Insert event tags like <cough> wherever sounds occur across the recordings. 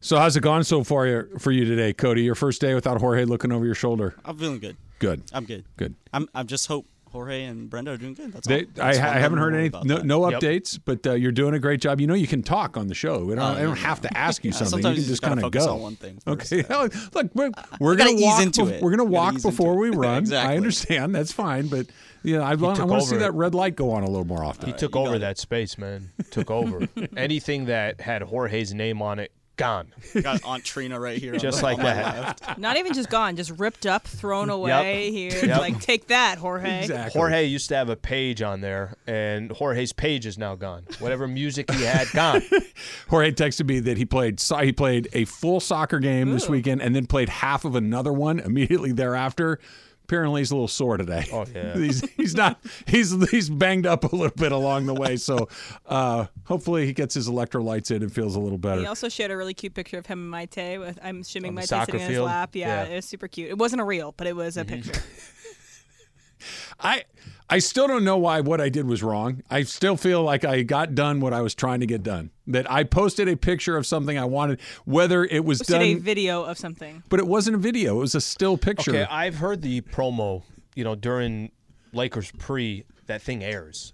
So how's it gone so far for you today, Cody? Your first day without Jorge looking over your shoulder. I'm feeling good. Good. I'm good. Good. I'm. I'm just hope Jorge and Brenda are doing good. That's They, all. I, That's I I'm haven't heard worried any about no, that. no Yep. updates, but uh, you're doing a great job. You know you can talk on the show. We don't, Oh, I don't yeah. have to ask you <laughs> Yeah, something. sometimes you you can just just kind of go. on one thing first, Okay. yeah. <laughs> Look, we're, we're gonna ease walk. into bef- it. We're gonna walk before we <laughs> run. I understand. That's fine, but you know, I, want, I want to see that red light go on a little more often. He took over that space, man. Took over. Anything that had Jorge's name on it, gone. Got Aunt Trina right here. on Just the- like on that. left. <laughs> Not even just gone, just ripped up, thrown away here. Yep. Like, take that, Jorge. Exactly. Jorge used to have a page on there, and Jorge's page is now gone. Whatever music he had, gone. <laughs> Jorge texted me that he played so- he played a full soccer game this weekend and then played half of another one immediately thereafter. Apparently, he's a little sore today. Oh, yeah. <laughs> he's he's not he's he's banged up a little bit along the way. So uh, hopefully he gets his electrolytes in and feels a little better. He also shared a really cute picture of him and Maite with I'm shimming On the Maite soccer sitting in his lap. Yeah, Yeah. it was super cute. It wasn't a reel, but it was a picture. <laughs> I I still don't know why what I did was wrong. I still feel like I got done what I was trying to get done. That I posted a picture of something I wanted, whether it was Posted done, a video of something. but it wasn't a video. It was a still picture. Okay, I've heard the promo, you know, during Lakers pre, that thing airs.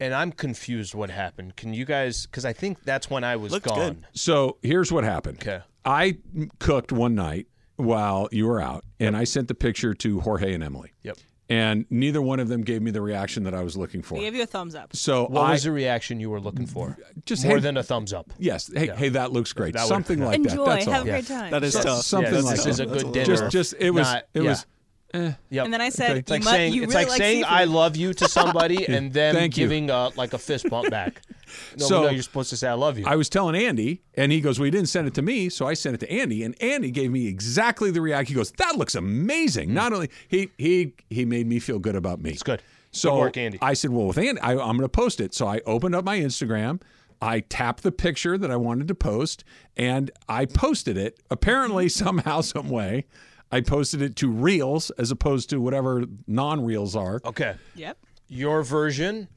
And I'm confused what happened. Can you guys, because I think that's when I was Looked gone. good. So here's what happened. Okay. I cooked one night while you were out, and I sent the picture to Jorge and Emily. Yep. And neither one of them gave me the reaction that I was looking for. He gave you a thumbs up. So What I was the reaction you were looking for? just More hey, than a thumbs up. yes. Hey, hey, that looks great. That would- Something <laughs> like Enjoy. that. That's Have all. a great time. That is So- tough. something Yeah, like this that. is a good little dinner. Just, just it was, Not- it yeah. was. Eh. Yep. And then I said, It's like you, mu- saying you it's really like, like saying seafood. I love you to <laughs> somebody and then Thank you. giving uh, like a fist bump back. <laughs> No, So- no, you're supposed to say I love you. I was telling Andy, and he goes, "Well, you didn't send it to me, so I sent it to Andy." And Andy gave me exactly the reaction. He goes, "That looks amazing." Not only he he he made me feel good about me. it's good. So good work, Andy. I said, "Well, with Andy, I, I'm going to post it." So I opened up my Instagram. I tapped the picture that I wanted to post, and I posted it. Apparently, <laughs> somehow, some way, I posted it to Reels as opposed to whatever non-Reels are. okay. Yep. Your version,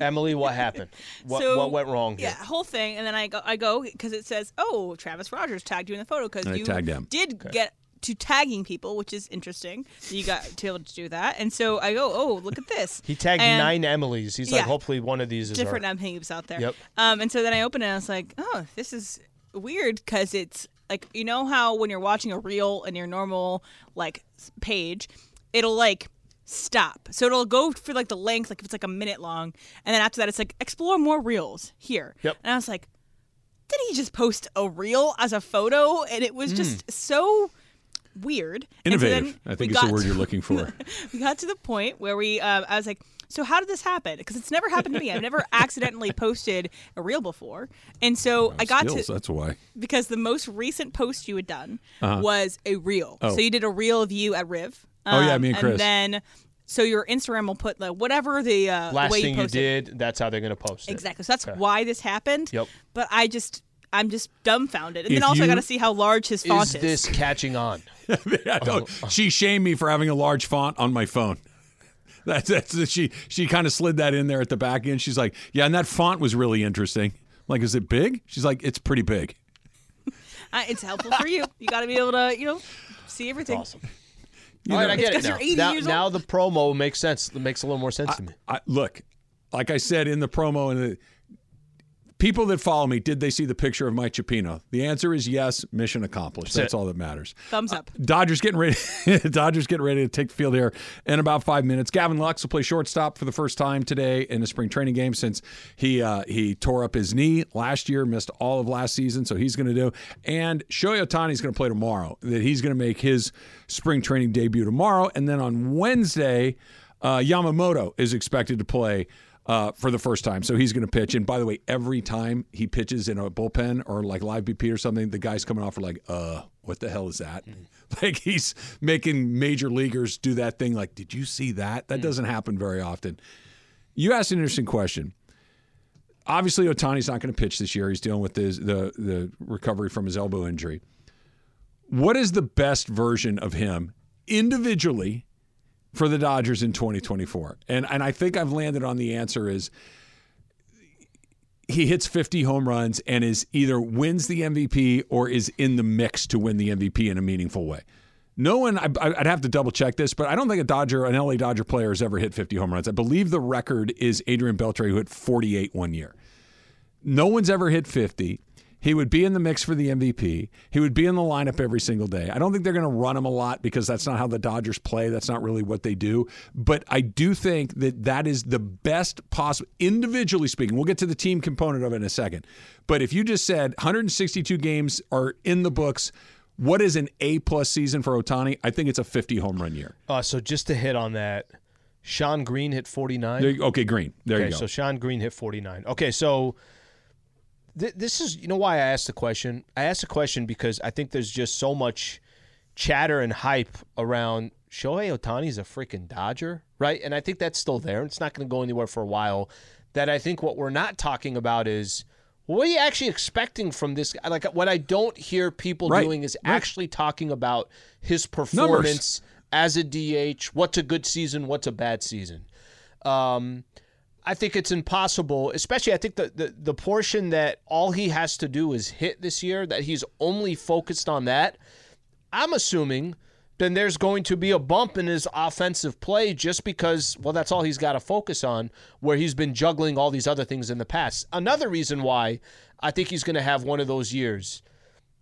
Emily. What happened? <laughs> What, so, what went wrong here? Yeah, whole thing, and then I go, I go because it says, "Oh, Travis Rogers tagged you in the photo because you tagged him. did get to tagging people, which is interesting. You got to be able to do that, and so I go, "Oh, look at this." He tagged And nine Emilys. He's Yeah. like, hopefully one of these is different our- names out there. Yep. Um, and so then I open it, and I was like, "Oh, this is weird," because it's like you know how when you're watching a reel in your normal like page, it'll like stop. So it'll go for like the length, like if it's like a minute long, and then after that, it's like explore more reels here. Yep. And I was like, did he just post a reel as a photo? And it was just so weird. And so Innovative, then I think is the word to- you're looking for. <laughs> we got to the point where we um, i was like so how did this happen because it's never happened to me i've never <laughs> accidentally posted a reel before and so i got Skills, to that's why. because the most recent post you had done was a reel Uh-huh. Oh. so you did a reel of you at riv Oh, yeah, Um, me and Chris. And then so your instagram will put like whatever the uh, Last way thing you you posted did, that's how they're going to post it. exactly so that's Okay. why this happened Yep. but i just i'm just dumbfounded and If then also i got to see how large his font Is this catching on? <laughs> Yeah, don't- Oh. She shamed me for having a large font on my phone. That's, that's she she kind of slid that in there at the back end. She's like, yeah, and that font was really interesting. I'm like, is it big? She's like, it's pretty big. uh, it's helpful for you you got to be able to you know see everything Awesome. All right, I get it now. now, now the promo makes sense. It makes a little more sense to me. I, look, like I said in the promo, and the people that follow me, did they see the picture of Mike Chipino? The answer is yes. Mission accomplished. That's, That's all that matters. thumbs up Dodgers getting ready. <laughs> Dodgers getting ready to take the field here in about five minutes. Gavin Lux will play shortstop for the first time today in the spring training game since he uh, he tore up his knee last year, missed all of last season. So he's going to do. And Shohei Ohtani is going to play tomorrow. That he's going to make his spring training debut tomorrow, and then on Wednesday, uh, Yamamoto is expected to play uh, for the first time. So he's going to pitch. And by the way, every time he pitches in a bullpen or like live BP or something, the guys coming off are like, uh, what the hell is that? <laughs> Like he's making major leaguers do that thing. Like, did you see that? That doesn't happen very often. You asked an interesting question. Obviously, Ohtani's not going to pitch this year. He's dealing with his, the the recovery from his elbow injury. What is the best version of him individually for the Dodgers in 2024? And and I think I've landed on the answer is he hits 50 home runs and is either wins the MVP or is in the mix to win the MVP in a meaningful way. No one, I, I'd have to double check this, but I don't think a Dodger, an LA Dodger player has ever hit 50 home runs. I believe the record is Adrian Beltre, who hit 48 one year. No one's ever hit 50. He would be in the mix for the MVP. He would be in the lineup every single day. I don't think they're going to run him a lot because that's not how the Dodgers play. That's not really what they do. But I do think that that is the best possible, individually speaking. We'll get to the team component of it in a second. But if you just said 162 games are in the books, what is an A plus season for Ohtani? I think it's a 50 home run year. Uh, so just to hit on that, Shawn Green hit 49. There okay, Green. There okay, you go. so Shawn Green hit 49. Okay, so th- this is you know why I asked the question. I asked the question because I think there's just so much chatter and hype around Shohei Ohtani's a freaking Dodger, right? And I think that's still there. It's not going to go anywhere for a while. That I think what we're not talking about is what are you actually expecting from this guy? Like what I don't hear people Right, doing is right. actually talking about his performance as a DH. What's a good season? What's a bad season? Um, I think it's impossible, especially I think the, the the portion that all he has to do is hit this year, that he's only focused on that. I'm assuming then there's going to be a bump in his offensive play just because, well, that's all he's got to focus on, where he's been juggling all these other things in the past. Another reason why I think he's going to have one of those years.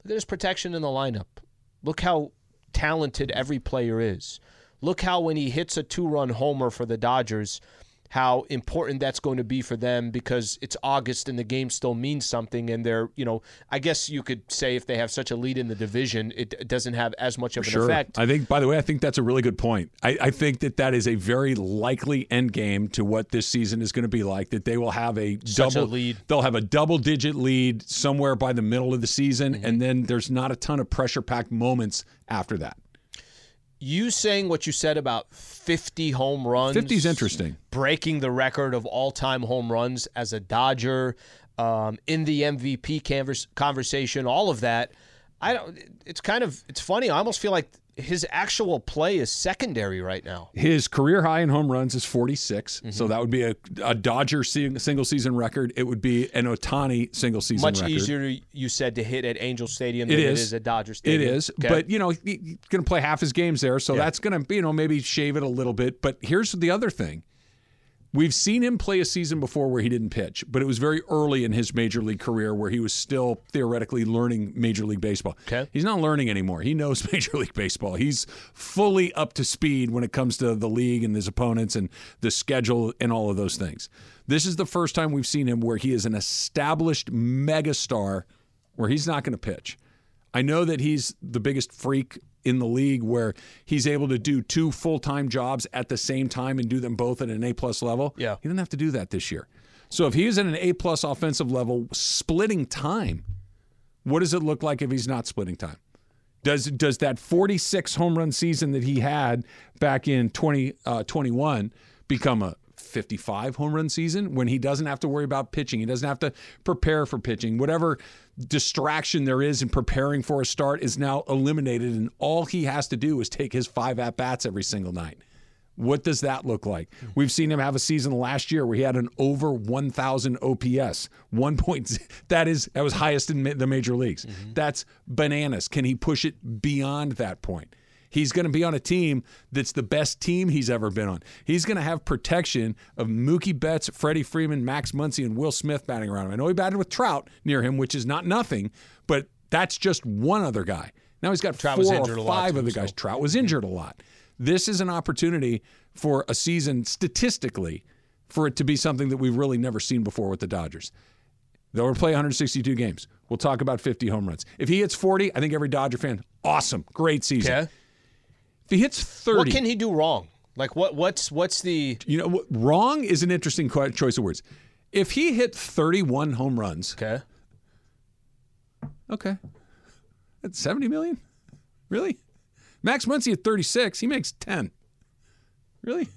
Look at his protection in the lineup. Look how talented every player is. Look how when he hits a two run homer for the Dodgers, how important that's going to be for them because it's August and the game still means something. And they're, you know, I guess you could say if they have such a lead in the division, it doesn't have as much of an Sure. effect. I think, by the way, I think that's a really good point. I, I think that that is a very likely end game to what this season is going to be like. That they will have a Such a double lead. They'll have a double digit lead somewhere by the middle of the season, Mm-hmm. and then there's not a ton of pressure packed moments after that. You saying what you said about 50 home runs. 50 is interesting. breaking the record of all-time home runs as a Dodger, um, in the MVP canvas conversation, all of that. I don't. It's kind of it's funny. I almost feel like his actual play is secondary right now. His career high in home runs is 46, Mm-hmm. so that would be a, a Dodger single season record. It would be an Ohtani single season record. Much record. easier, you said, to hit at Angel Stadium It than is. it is at Dodger Stadium. is, Okay. but you know he's going to play half his games there, so that's going to you know maybe shave it a little bit. But here's the other thing: we've seen him play a season before where he didn't pitch, but it was very early in his major league career where he was still theoretically learning major league baseball. Okay. he's not learning anymore. He knows <laughs> major league baseball. He's fully up to speed when it comes to the league and his opponents and the schedule and all of those things. This is the first time we've seen him where he is an established megastar, where he's not going to pitch. I know that he's the biggest freak in the league where he's able to do two full-time jobs at the same time and do them both at an A plus level. Yeah. He didn't have to do that this year. So if he is at an A plus offensive level, splitting time, what does it look like if he's not splitting time? Does does that 46 home run season that he had back in 2021 uh, become a 55 home run season when he doesn't have to worry about pitching? He doesn't have to prepare for pitching. Whatever distraction there is in preparing for a start is now eliminated, and all he has to do is take his five at bats every single night. What does that look like? We've seen him have a season last year where he had an over 1,000 OPS. One point that is that was highest in the major leagues. Mm-hmm. That's bananas. Can he push it beyond that point? He's going to be on a team that's the best team he's ever been on. He's going to have protection of Mookie Betts, Freddie Freeman, Max Muncy, and Will Smith batting around him. I know he batted with Trout near him, which is not nothing, but that's just one other guy. Now he's got Trout four or five other so- guys. Trout was injured a lot. This is an opportunity for a season statistically for it to be something that we've really never seen before with the Dodgers. They'll play 162 games. We'll talk about 50 home runs. If he hits 40, I think every Dodger fan, awesome, great season. Okay. If he hits 30, What can he do wrong? Like what? What's what's the you know, what- wrong is an interesting choice of words. If he hit 31 home runs, okay? okay, that's 70 million. Really? Max Muncy at 36, he makes 10. Really?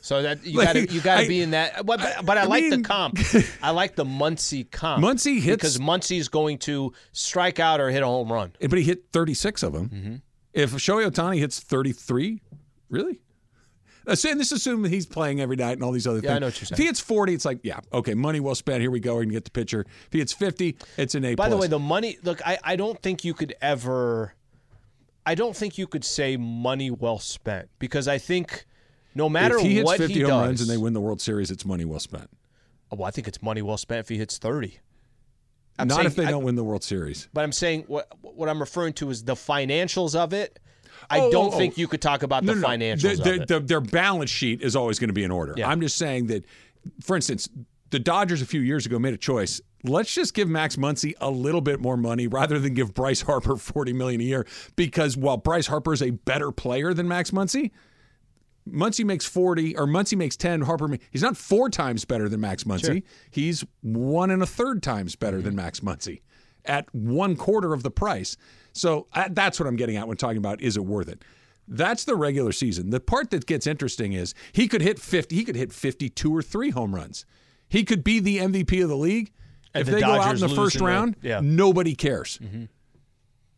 So that you <laughs> Like, got to you got I- to be in that. But, but, but I, I like the comp. <laughs> I like the Muncy comp. Muncy hits- because Muncy's going to strike out or hit a home run. But he hit 36 of them. Mm-hmm. If Shohei Ohtani hits 33, really? And this assuming he's playing every night and all these other Yeah, I things. know what you're saying. If he hits 40, it's like, yeah, okay, money well spent. Here we go. We can get the pitcher. If he hits 50, it's an A. By the way, the money. Look, I, I don't think you could ever. I don't think you could say money well spent because I think no matter if he hits what 50 he home does, runs and they win the World Series, it's money well spent. well, I think it's money well spent if he hits thirty. I'm Not if they I- don't win the World Series. But I'm saying what what I'm referring to is the financials of it. I Oh, oh don't oh, think oh. you could talk about No, the no, financials Their- of their, it. their- their balance sheet is always going to be in order. Yeah. I'm just saying that, for instance, the Dodgers a few years ago made a choice. Let's just give Max Muncy a little bit more money rather than give Bryce Harper <laughs> 40 million a year because while Bryce Harper is a better player than Max Muncy, Muncy makes 40 or Muncy makes 10, Harper he's not four times better than Max Muncy. He's one and a third times better than Max Muncy at one quarter of the price. So that's what I'm getting at when talking about is it worth it? That's the regular season. The part that gets interesting is he could hit 50, he could hit 52 or 3 home runs. He could be the MVP of the league. And if the they go out in the first in the- round, yeah. Mm-hmm. nobody cares.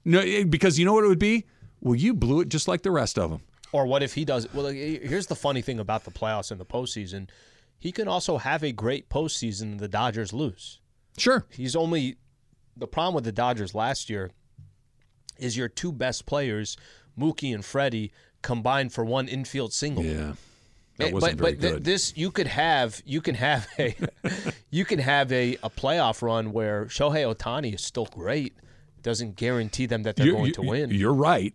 No, eh, because you know what it would be? Well, you blew it just like the rest of them. Or what if he does? Well, here's the funny thing about the playoffs and the postseason. He can also have a great postseason and the Dodgers lose. Sure. He's only the problem with the Dodgers last year is your two best players, Mookie and Freddie, combined for one infield single. Yeah. Eh, That wasn't but very but th- good. this you could have you can have a <laughs> you can have a, a playoff run where Shohei Ohtani is still great. Doesn't guarantee them that they're You're- going you- to win. You're right.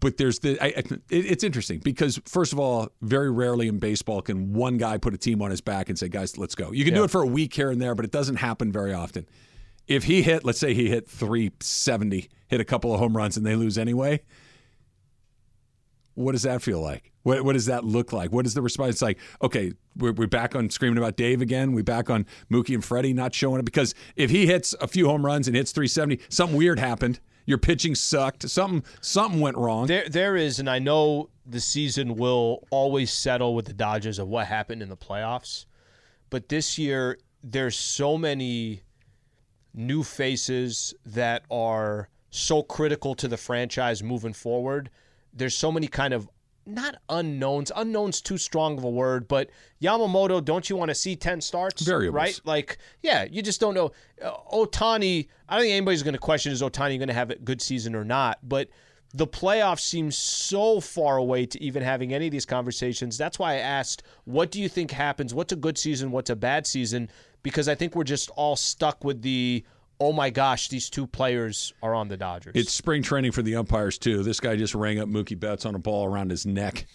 But there's the I, I- it, it's interesting because first of all, very rarely in baseball can one guy put a team on his back and say, "Guys, let's go." You can do it for a week here and there, but it doesn't happen very often. If he hit, let's say he hit 370, hit a couple of home runs, and they lose anyway, what does that feel like? What, what does that look like? What is the response? It's like, okay, we're, we're back on screaming about Dave again. We're back on Mookie and Freddie not showing up because if he hits a few home runs and hits 370, something weird happened. Your pitching sucked. Something something went wrong. There, there is, and I know the season will always settle with the Dodgers of what happened in the playoffs, but this year there's so many new faces that are so critical to the franchise moving forward. There's so many kind of not unknowns. Unknowns too strong of a word, but Yamamoto, don't you want to see ten starts? Variables. right? Like, yeah, you just don't know. Uh, Ohtani, I don't think anybody's going to question is Ohtani going to have a good season or not, but the playoffs seem so far away to even having any of these conversations. That's why I asked, what do you think happens? What's a good season? What's a bad season? Because I think we're just all stuck with the, oh my gosh, these two players are on the Dodgers. It's spring training for the umpires too. This guy just rang up Mookie Betts on a ball around his neck.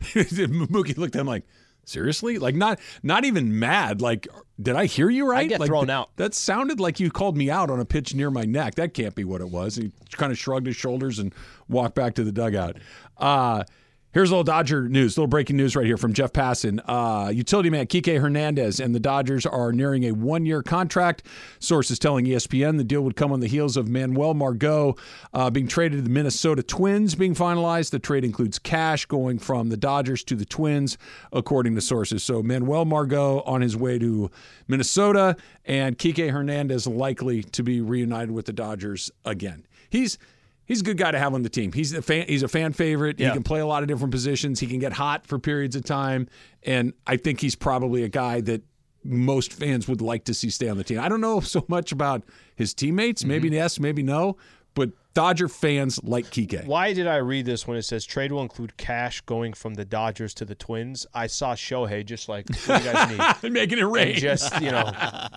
<laughs> Mookie looked at him like, seriously? Like not not even mad. Like, did I hear you right? I get like, thrown th- out. That sounded like you called me out on a pitch near my neck. That can't be what it was. And he kind of shrugged his shoulders and walked back to the dugout. Uh Here's a little Dodger news, a little breaking news right here from Jeff Passan. Uh, utility man Kike Hernandez and the Dodgers are nearing a one year contract. Sources telling ESPN the deal would come on the heels of Manuel Margot uh, being traded to the Minnesota Twins being finalized. The trade includes cash going from the Dodgers to the Twins, according to sources. So Manuel Margot on his way to Minnesota, and Kike Hernandez likely to be reunited with the Dodgers again. He's He's a good guy to have on the team. He's a fan. He's a fan favorite. Yeah. He can play a lot of different positions. He can get hot for periods of time, and I think he's probably a guy that most fans would like to see stay on the team. I don't know <laughs> so much about his teammates. Mm-hmm. Maybe yes, maybe no. But Dodger fans like Kike. Why did I read this when it says trade will include cash going from the Dodgers to the Twins? I saw Shohei just like, what do you guys need? <laughs> Making it rain. And just, you know,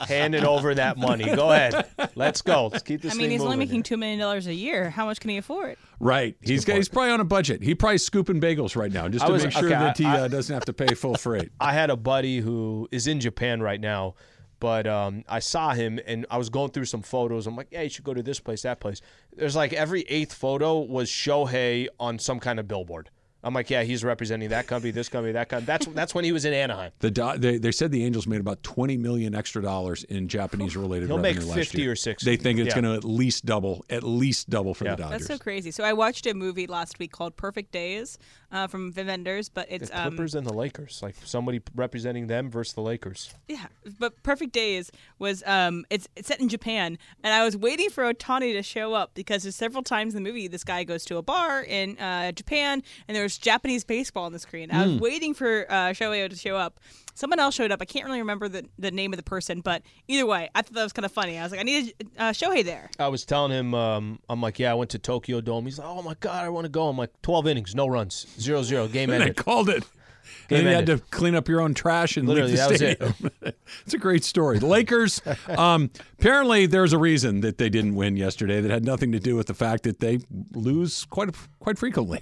handing over that money. Go ahead. Let's go. Let's keep this I mean, thing he's only moving making two million dollars a year. How much can he afford? right. He's he's probably on a budget. He probably scooping bagels right now just I to was- make sure okay, that he I- uh, doesn't have to pay full freight. I had a buddy who is in Japan right now, but um, I saw him and I was going through some photos. I'm like, yeah, you should go to this place, that place. There's like every eighth photo was Shohei on some kind of billboard. I'm like, yeah, he's representing that company, this company, that company. That's that's when he was in Anaheim. The Do- they, they said the Angels made about twenty million extra dollars in Japanese related He'll revenue make last 50 year. or 60. They think it's Yeah. going to at least double, at least double for Yeah. the Dodgers. That's so crazy. So I watched a movie last week called Perfect Days uh, from Wim Wenders, but it's The um, Clippers and the Lakers, like somebody representing them versus the Lakers. Yeah, but Perfect Days was um it's it's set in Japan and I was waiting for Ohtani to show up because there's several times in the movie this guy goes to a bar in uh, Japan and there's there's Japanese baseball on the screen. I was Hmm. waiting for uh, Shohei to show up. Someone else showed up. I can't really remember the, the name of the person, but either way, I thought that was kind of funny. I was like, I need uh, Shohei there. I was telling him, um, I'm like, yeah, I went to Tokyo Dome. He's like, oh my god, I want to go. I'm like, 12 innings, no runs, zero zero, game And they ended. called it. Game and you had to clean up your own trash and Literally, leave the that was it. stadium. <laughs> it's a great story. The Lakers, um, apparently, there's a reason that they didn't win yesterday that had nothing to do with the fact that they lose quite quite frequently.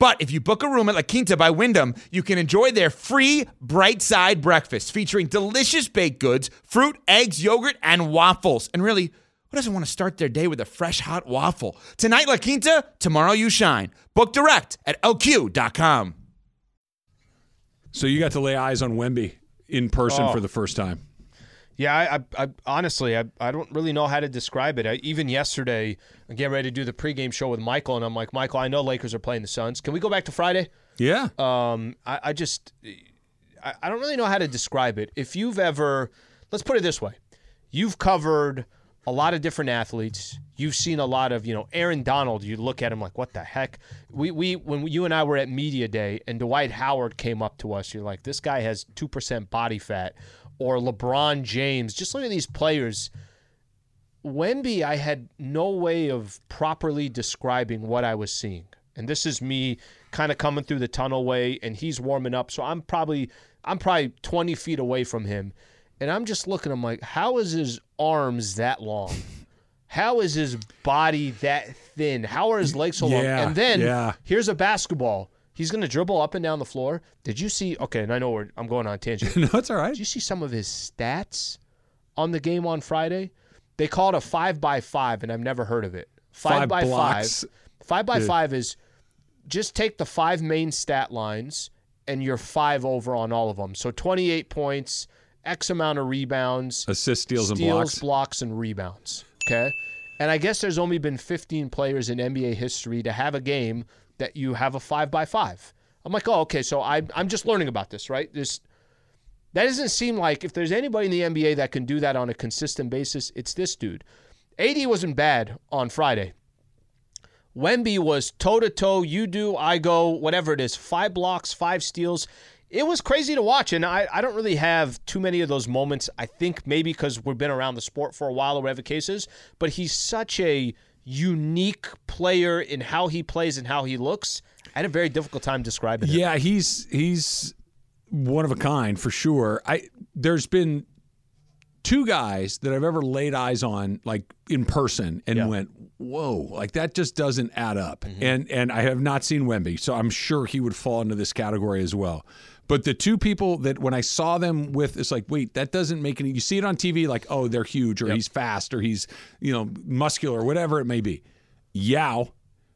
But if you book a room at La Quinta by Wyndham, you can enjoy their free bright side breakfast featuring delicious baked goods, fruit, eggs, yogurt, and waffles. And really, who doesn't want to start their day with a fresh hot waffle? Tonight, La Quinta, tomorrow, you shine. Book direct at lq.com. So you got to lay eyes on Wemby in person Oh. for the first time. Yeah, I, I, I honestly, I, I don't really know how to describe it. I, even yesterday, I'm getting ready to do the pregame show with Michael, and I'm like, Michael, I know Lakers are playing the Suns. Can we go back to Friday? Yeah. Um, I, I just, I, I don't really know how to describe it. If you've ever, let's put it this way, you've covered a lot of different athletes. You've seen a lot of, you know, Aaron Donald. You look at him like, what the heck? We, we, when you and I were at media day, and Dwight Howard came up to us, you're like, this guy has two percent body fat, or LeBron James. Just look at these players. Wemby, I had no way of properly describing what I was seeing. And this is me kind of coming through the tunnel way, and he's warming up. So I'm probably I'm probably 20 feet away from him. And I'm just looking, I'm like, how is his arms that long? How is his body that thin? How are his legs so long? And then yeah. here's a basketball. He's gonna dribble up and down the floor. Did you see? Okay, and I know we're, I'm going on a tangent. <laughs> no, it's all right. Did you see some of his stats on the game on Friday? They call it a five by five, and I've never heard of it. Five, Five by blocks. five. Five by Yeah. five is just take the five main stat lines and you're five over on all of them. So 28 points, X amount of rebounds, Assists, steals, and blocks, blocks. and rebounds. Okay. And I guess there's only been 15 players in NBA history to have a game that you have a five by five. I'm like, oh, okay. So I, I'm just learning about this, right? This that doesn't seem like if there's anybody in the NBA that can do that on a consistent basis, it's this dude. AD wasn't bad on Friday. Wemby was toe to toe, you do, I go, whatever it is, five blocks, five steals. It was crazy to watch, and I, I don't really have too many of those moments. I think maybe because we've been around the sport for a while or whatever cases, but he's such a unique player in how he plays and how he looks. I had a very difficult time describing it. Yeah, he's he's one of a kind for sure. I there's been two guys that I've ever laid eyes on like in person and Yeah. went, "Whoa!" Like that just doesn't add up. Mm-hmm. And and I have not seen Wemby, so I'm sure he would fall into this category as well. But the two people that when I saw them with, it's like, wait, that doesn't make any. You see it on TV, like, oh, they're huge, or he's fast, or he's you know muscular, whatever it may be. Yao.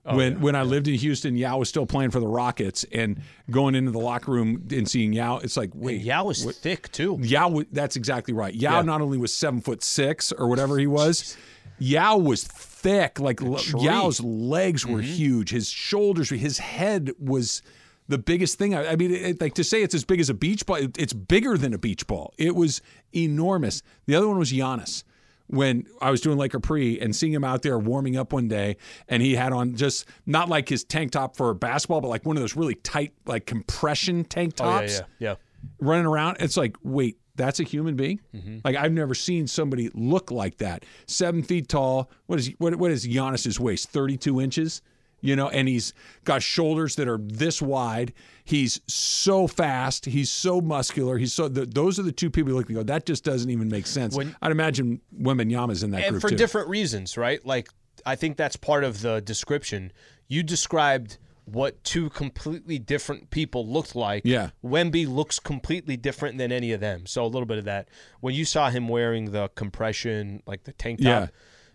Oh, when when I lived in Houston, Yao was still playing for the Rockets, and going into the locker room and seeing Yao, it's like, wait, Yao was thick too. Yao, that's exactly right. Yao Yeah. not only was seven foot six or whatever he was, Yao was thick. Like. Mm-hmm. Yao's legs were huge. His shoulders, his head was the biggest thing. I, I mean, it, like to say it's as big as a beach ball, it- it's bigger than a beach ball. It was enormous. The other one was Giannis. When I was doing Laker pre and seeing him out there warming up one day, and he had on just not like his tank top for basketball, but like one of those really tight, like compression tank Oh, yeah, tops yeah, yeah. running around. It's like, wait, that's a human being. Mm-hmm. Like I've never seen somebody look like that. Seven feet tall. What is what? What is Giannis's waist? Thirty-two inches. You know, and he's got shoulders that are this wide. He's so fast. He's so muscular. He's so. The, those are the two people you look and go. That just doesn't even make sense. When- I'd imagine Wembanyama's in that and group for too. different reasons, right? Like I think that's part of the description. You described what two completely different people looked like. Yeah. Wemby looks completely different than any of them. So a little bit of that. When you saw him wearing the compression, like the tank top, Yeah.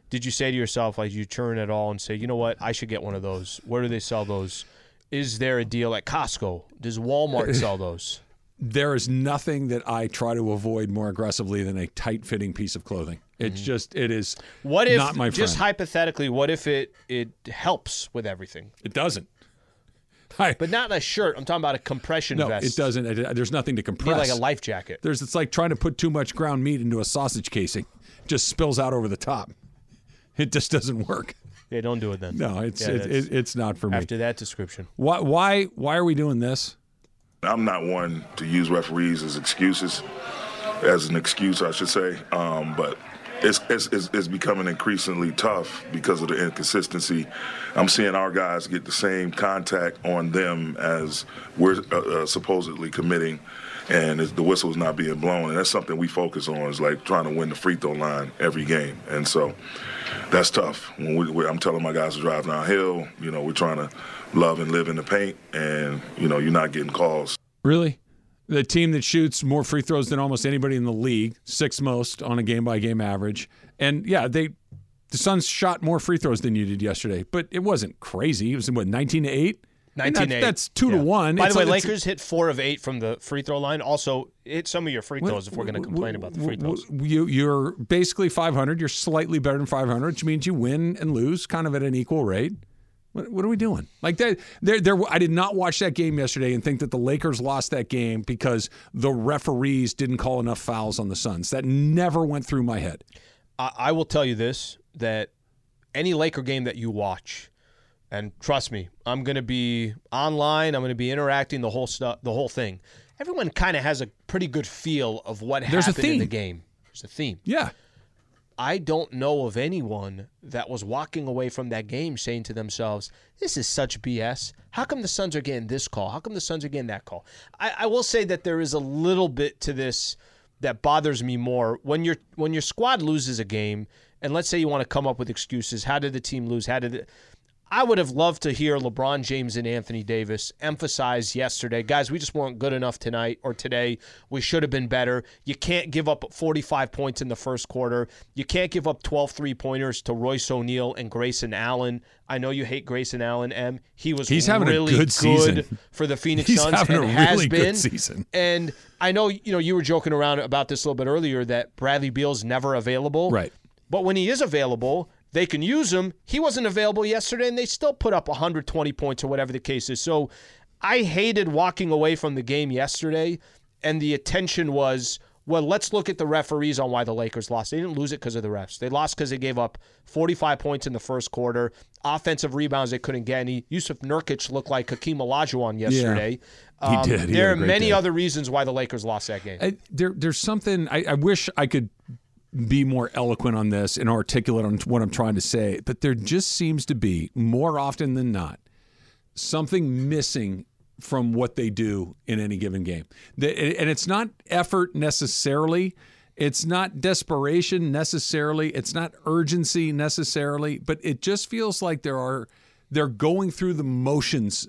Did you say to yourself, like you turn at all and say, you know what, I should get one of those? Where do they sell those? Is there a deal at Costco? Does Walmart <laughs> sell those? there is nothing that I try to avoid more aggressively than a tight-fitting piece of clothing. It's just it is Mm-hmm. What if not my just friend. hypothetically, what if it it helps with everything? it doesn't. <laughs> I, But not a shirt. I'm talking about a compression no, vest. it doesn't. It- there's nothing to compress. like a life jacket. There's it's like trying to put too much ground meat into a sausage casing. It just spills out over the top. <laughs> It just doesn't work. Yeah, don't do it then. No, it's Yeah, it, it, it's not for me. after that description. Why why why are we doing this? I'm not one to use referees as excuses, as an excuse, I should say. Um, but it's, it's, it's, it's becoming increasingly tough because of the inconsistency. I'm seeing our guys get the same contact on them as we're uh, uh, supposedly committing, and the whistle's not being blown. And that's something we focus on is like trying to win the free throw line every game. And so that's tough. When we, we, I'm telling my guys to drive downhill, you know, we're trying to love and live in the paint, and you know, you're not getting calls. Really? The team that shoots more free throws than almost anybody in the league, sixth most on a game by game average. And yeah, they the Suns shot more free throws than you did yesterday, but it wasn't crazy. It was what, 19 to 8? 19 That's, that's 2 to 1. By It's the way, it's- Lakers hit four of eight from the free throw line. Also, hit some of your free throws if we're going to complain about the free throws. You, you're basically 500. You're slightly better than 500, which means you win and lose kind of at an equal rate. What, what are we doing? Like that? There, there. I did not watch that game yesterday and think that the Lakers lost that game because the referees didn't call enough fouls on the Suns. That never went through my head. I, I will tell you this: that any Laker game that you watch, and trust me, I'm going to be online. I'm going to be interacting the whole stuff, the whole thing. Everyone kind of has a pretty good feel of what There's happened in the game. There's a theme. Yeah. I don't know of anyone that was walking away from that game saying to themselves, "This is such BS. How come the Suns are getting this call? How come the Suns are getting that call?" I, I will say that there is a little bit to this that bothers me more when your when your squad loses a game, and let's say you want to come up with excuses. How did the team lose? How did it? I would have loved to hear LeBron James and Anthony Davis emphasize yesterday, guys, we just weren't good enough tonight or today. We should have been better. You can't give up 45 points in the first quarter. You can't give up 12 three pointers to Royce O'Neale and Grayson Allen. I know you hate Grayson Allen, M. He was He's having a really good season. for the Phoenix He's Suns having and a has really good season. And I know you know you were joking around about this a little bit earlier that Bradley Beal's never available. Right. But when he is available, they can use him. He wasn't available yesterday, and they still put up 120 points or whatever the case is. So I hated walking away from the game yesterday, and the attention was, well, let's look at the referees on why the Lakers lost. They didn't lose it because of the refs. They lost because they gave up 45 points in the first quarter. Offensive rebounds, they couldn't get any. Jusuf Nurkic looked like Hakeem Olajuwon yesterday. He Um, did. He there are many day. other reasons why the Lakers lost that game. I, there, there's something I, I wish I could be more eloquent on this and articulate on what I'm trying to say, but there just seems to be more often than not something missing from what they do in any given game. And it's not effort necessarily. It's not desperation necessarily. It's not urgency necessarily, but it just feels like there are they're going through the motions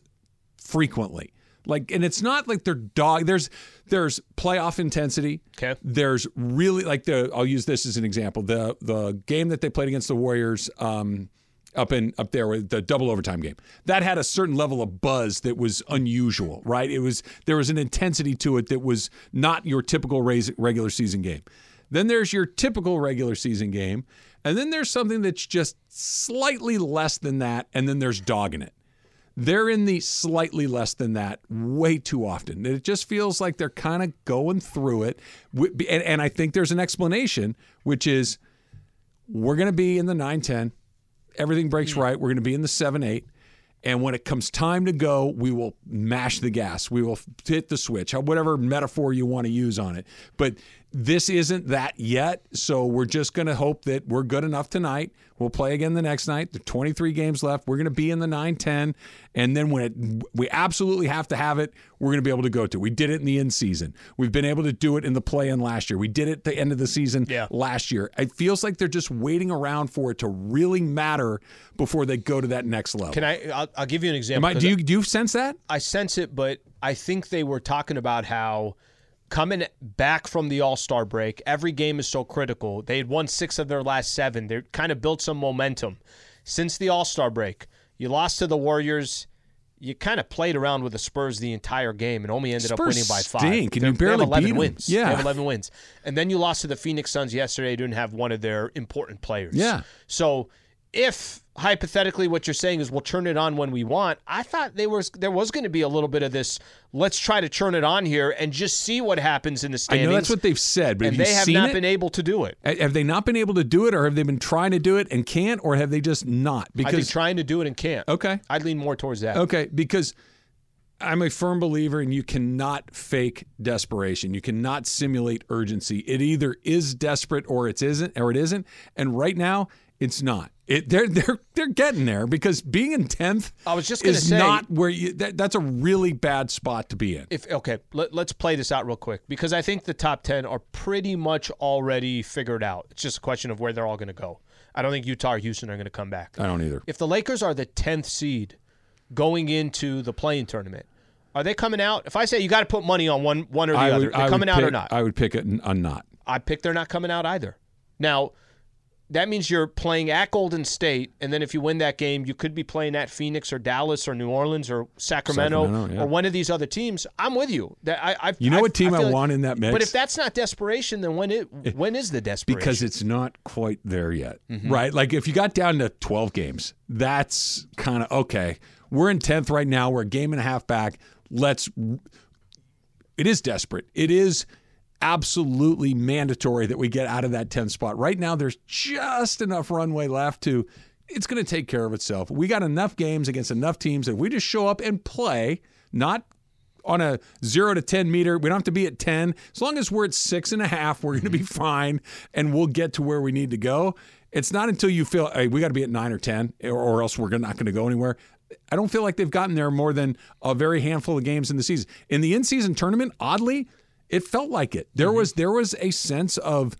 frequently. Like, and it's not like they're dog. There's there's playoff intensity. Okay. There's really like the. I'll use this as an example. The the game that they played against the Warriors. Um, up in up there with the double overtime game that had a certain level of buzz that was unusual right it was there was an intensity to it that was not your typical regular season game then there's your typical regular season game and then there's something that's just slightly less than that and then there's dog in it they're in the slightly less than that way too often. It just feels like they're kind of going through it. And, and I think there's an explanation, which is we're going to be in the 9 10. Everything breaks mm. right. We're going to be in the 7 8. And when it comes time to go, we will mash the gas. We will hit the switch, whatever metaphor you want to use on it. But this isn't that yet. So we're just going to hope that we're good enough tonight. We'll play again the next night. There are 23 games left. We're going to be in the 9 10. And then when it, we absolutely have to have it, we're going to be able to go to. We did it in the in season. We've been able to do it in the play in last year. We did it at the end of the season Yeah. last year. It feels like they're just waiting around for it to really matter before they go to that next level. Can I? I'll, I'll give you an example. I, do, you, do you sense that? I sense it, but I think they were talking about how coming back from the All Star break, every game is so critical. They had won six of their last seven. They kind of built some momentum since the All Star break. You lost to the Warriors. You kind of played around with the Spurs the entire game and only ended up winning by five. stink, and They're- you barely they have 11 beat 'em. wins. Yeah. They have 11 wins. And then you lost to the Phoenix Suns yesterday. You didn't have one of their important players. Yeah. So if hypothetically what you're saying is we'll turn it on when we want, I thought they was there was going to be a little bit of this. Let's try to turn it on here and just see what happens in the standings. I know that's what they've said, but and have they have not it? been able to do it. Have they not been able to do it, or have they been trying to do it and can't, or have they just not? I think Because trying to do it and can't. okay, I'd lean more towards that. okay, because I'm a firm believer, and you cannot fake desperation. You cannot simulate urgency. It either is desperate or it isn't, or it isn't. And right now, it's not. It they're they're they're getting there because being in tenth. I was just is say- not where you. That, that's a really bad spot to be in. If okay, let, let's play this out real quick because I think the top ten are pretty much already figured out. It's just a question of where they're all going to go. I don't think Utah or Houston are going to come back. I don't either. If the Lakers are the tenth seed going into the play-in tournament, are they coming out? If I say you got to put money on one one or the I other, would, they're I coming out or not? I would pick a, a not. I pick they're not coming out either. Now, that means you're playing at Golden State, and then if you win that game, you could be playing at Phoenix or Dallas or New Orleans or Sacramento, Sacramento, yeah. or one of these other teams. I'm with you. That I, I You know I, what team I like- want in that mix? But if that's not desperation, then when it when is the desperation? because it's not quite there yet, Mm-hmm. right? Like if you got down to 12 games, that's kind of okay. We're in 10th right now. We're a game and a half back. Let's. It is desperate. It is absolutely mandatory that we get out of that 10 spot. Right now, there's just enough runway left to. It's going to take care of itself. We got enough games against enough teams that if we just show up and play, not on a zero to 10 meter. We don't have to be at 10. As long as we're at six and a half, we're going to be mm-hmm. fine and we'll get to where we need to go. It's not until you feel, hey, we got to be at nine or 10 or, or else we're not going to go anywhere. I don't feel like they've gotten there more than a very handful of games in the season. In the in-season tournament, oddly, it felt like it. There mm-hmm. was there was a sense of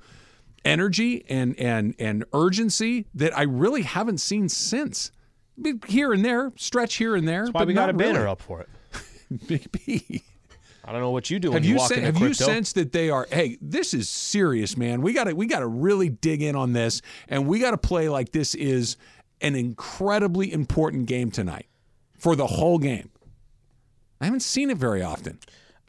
energy and and and urgency that I really haven't seen since. Here and there, stretch here and there. That's why but we got a banner really. up for it. <laughs> Maybe. I don't know what you do when Have you, you walk sen- have you sensed that they are? Hey, this is serious, man. We got to we got to really dig in on this, and we got to play like this is an incredibly important game tonight for the whole game. I haven't seen it very often.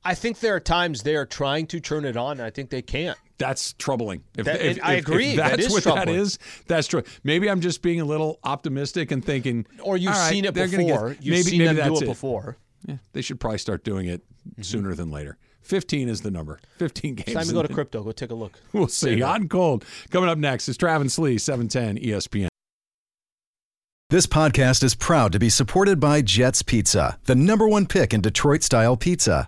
I think there are times they are trying to turn it on, and I think they can't. That's troubling. If, That- if- I agree. If That that's is what that troubling. is. That's true. Maybe I'm just being a little optimistic and thinking, Or you've all right, seen it before. Get, You've maybe, seen maybe them do that's it before. Yeah, they should probably start doing it mm-hmm. sooner than later. 15 is the number. 15 games. It's time to go to crypto. Go take a look. <laughs> We'll see. Hot and cold. Coming up next is Travis Lee, E 710 ESPN. This podcast is proud to be supported by Jets Pizza, the number one pick in Detroit style pizza.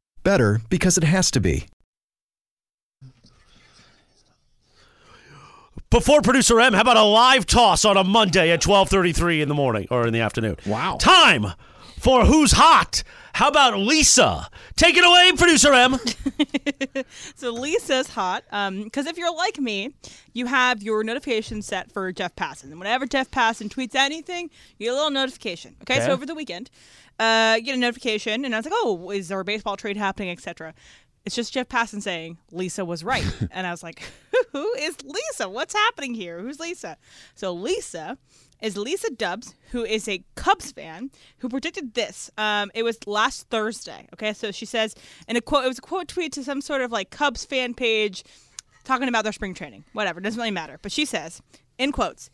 Better because it has to be. Before producer M, how about a live toss on a Monday at 12:33 in the morning or in the afternoon? Wow. Time for who's hot. How about Lisa? Take it away, producer M. <laughs> So Lisa's hot. Um, because if you're like me, you have your notification set for Jeff Passan. And whenever Jeff Passan tweets anything, you get a little notification. Okay, Okay. so over the weekend, uh, you get a notification, and I was like, oh, is there a baseball trade happening, etc. It's just Jeff Passan saying Lisa was right, <laughs> and I was like, <laughs> who is Lisa? What's happening here? Who's Lisa? So Lisa is Lisa Dubs, who is a Cubs fan, who predicted this. Um, it was last Thursday. Okay, so she says in a quote, it was a quote tweet to some sort of like Cubs fan page. talking about their spring training. Whatever, doesn't really matter. But she says, in quotes,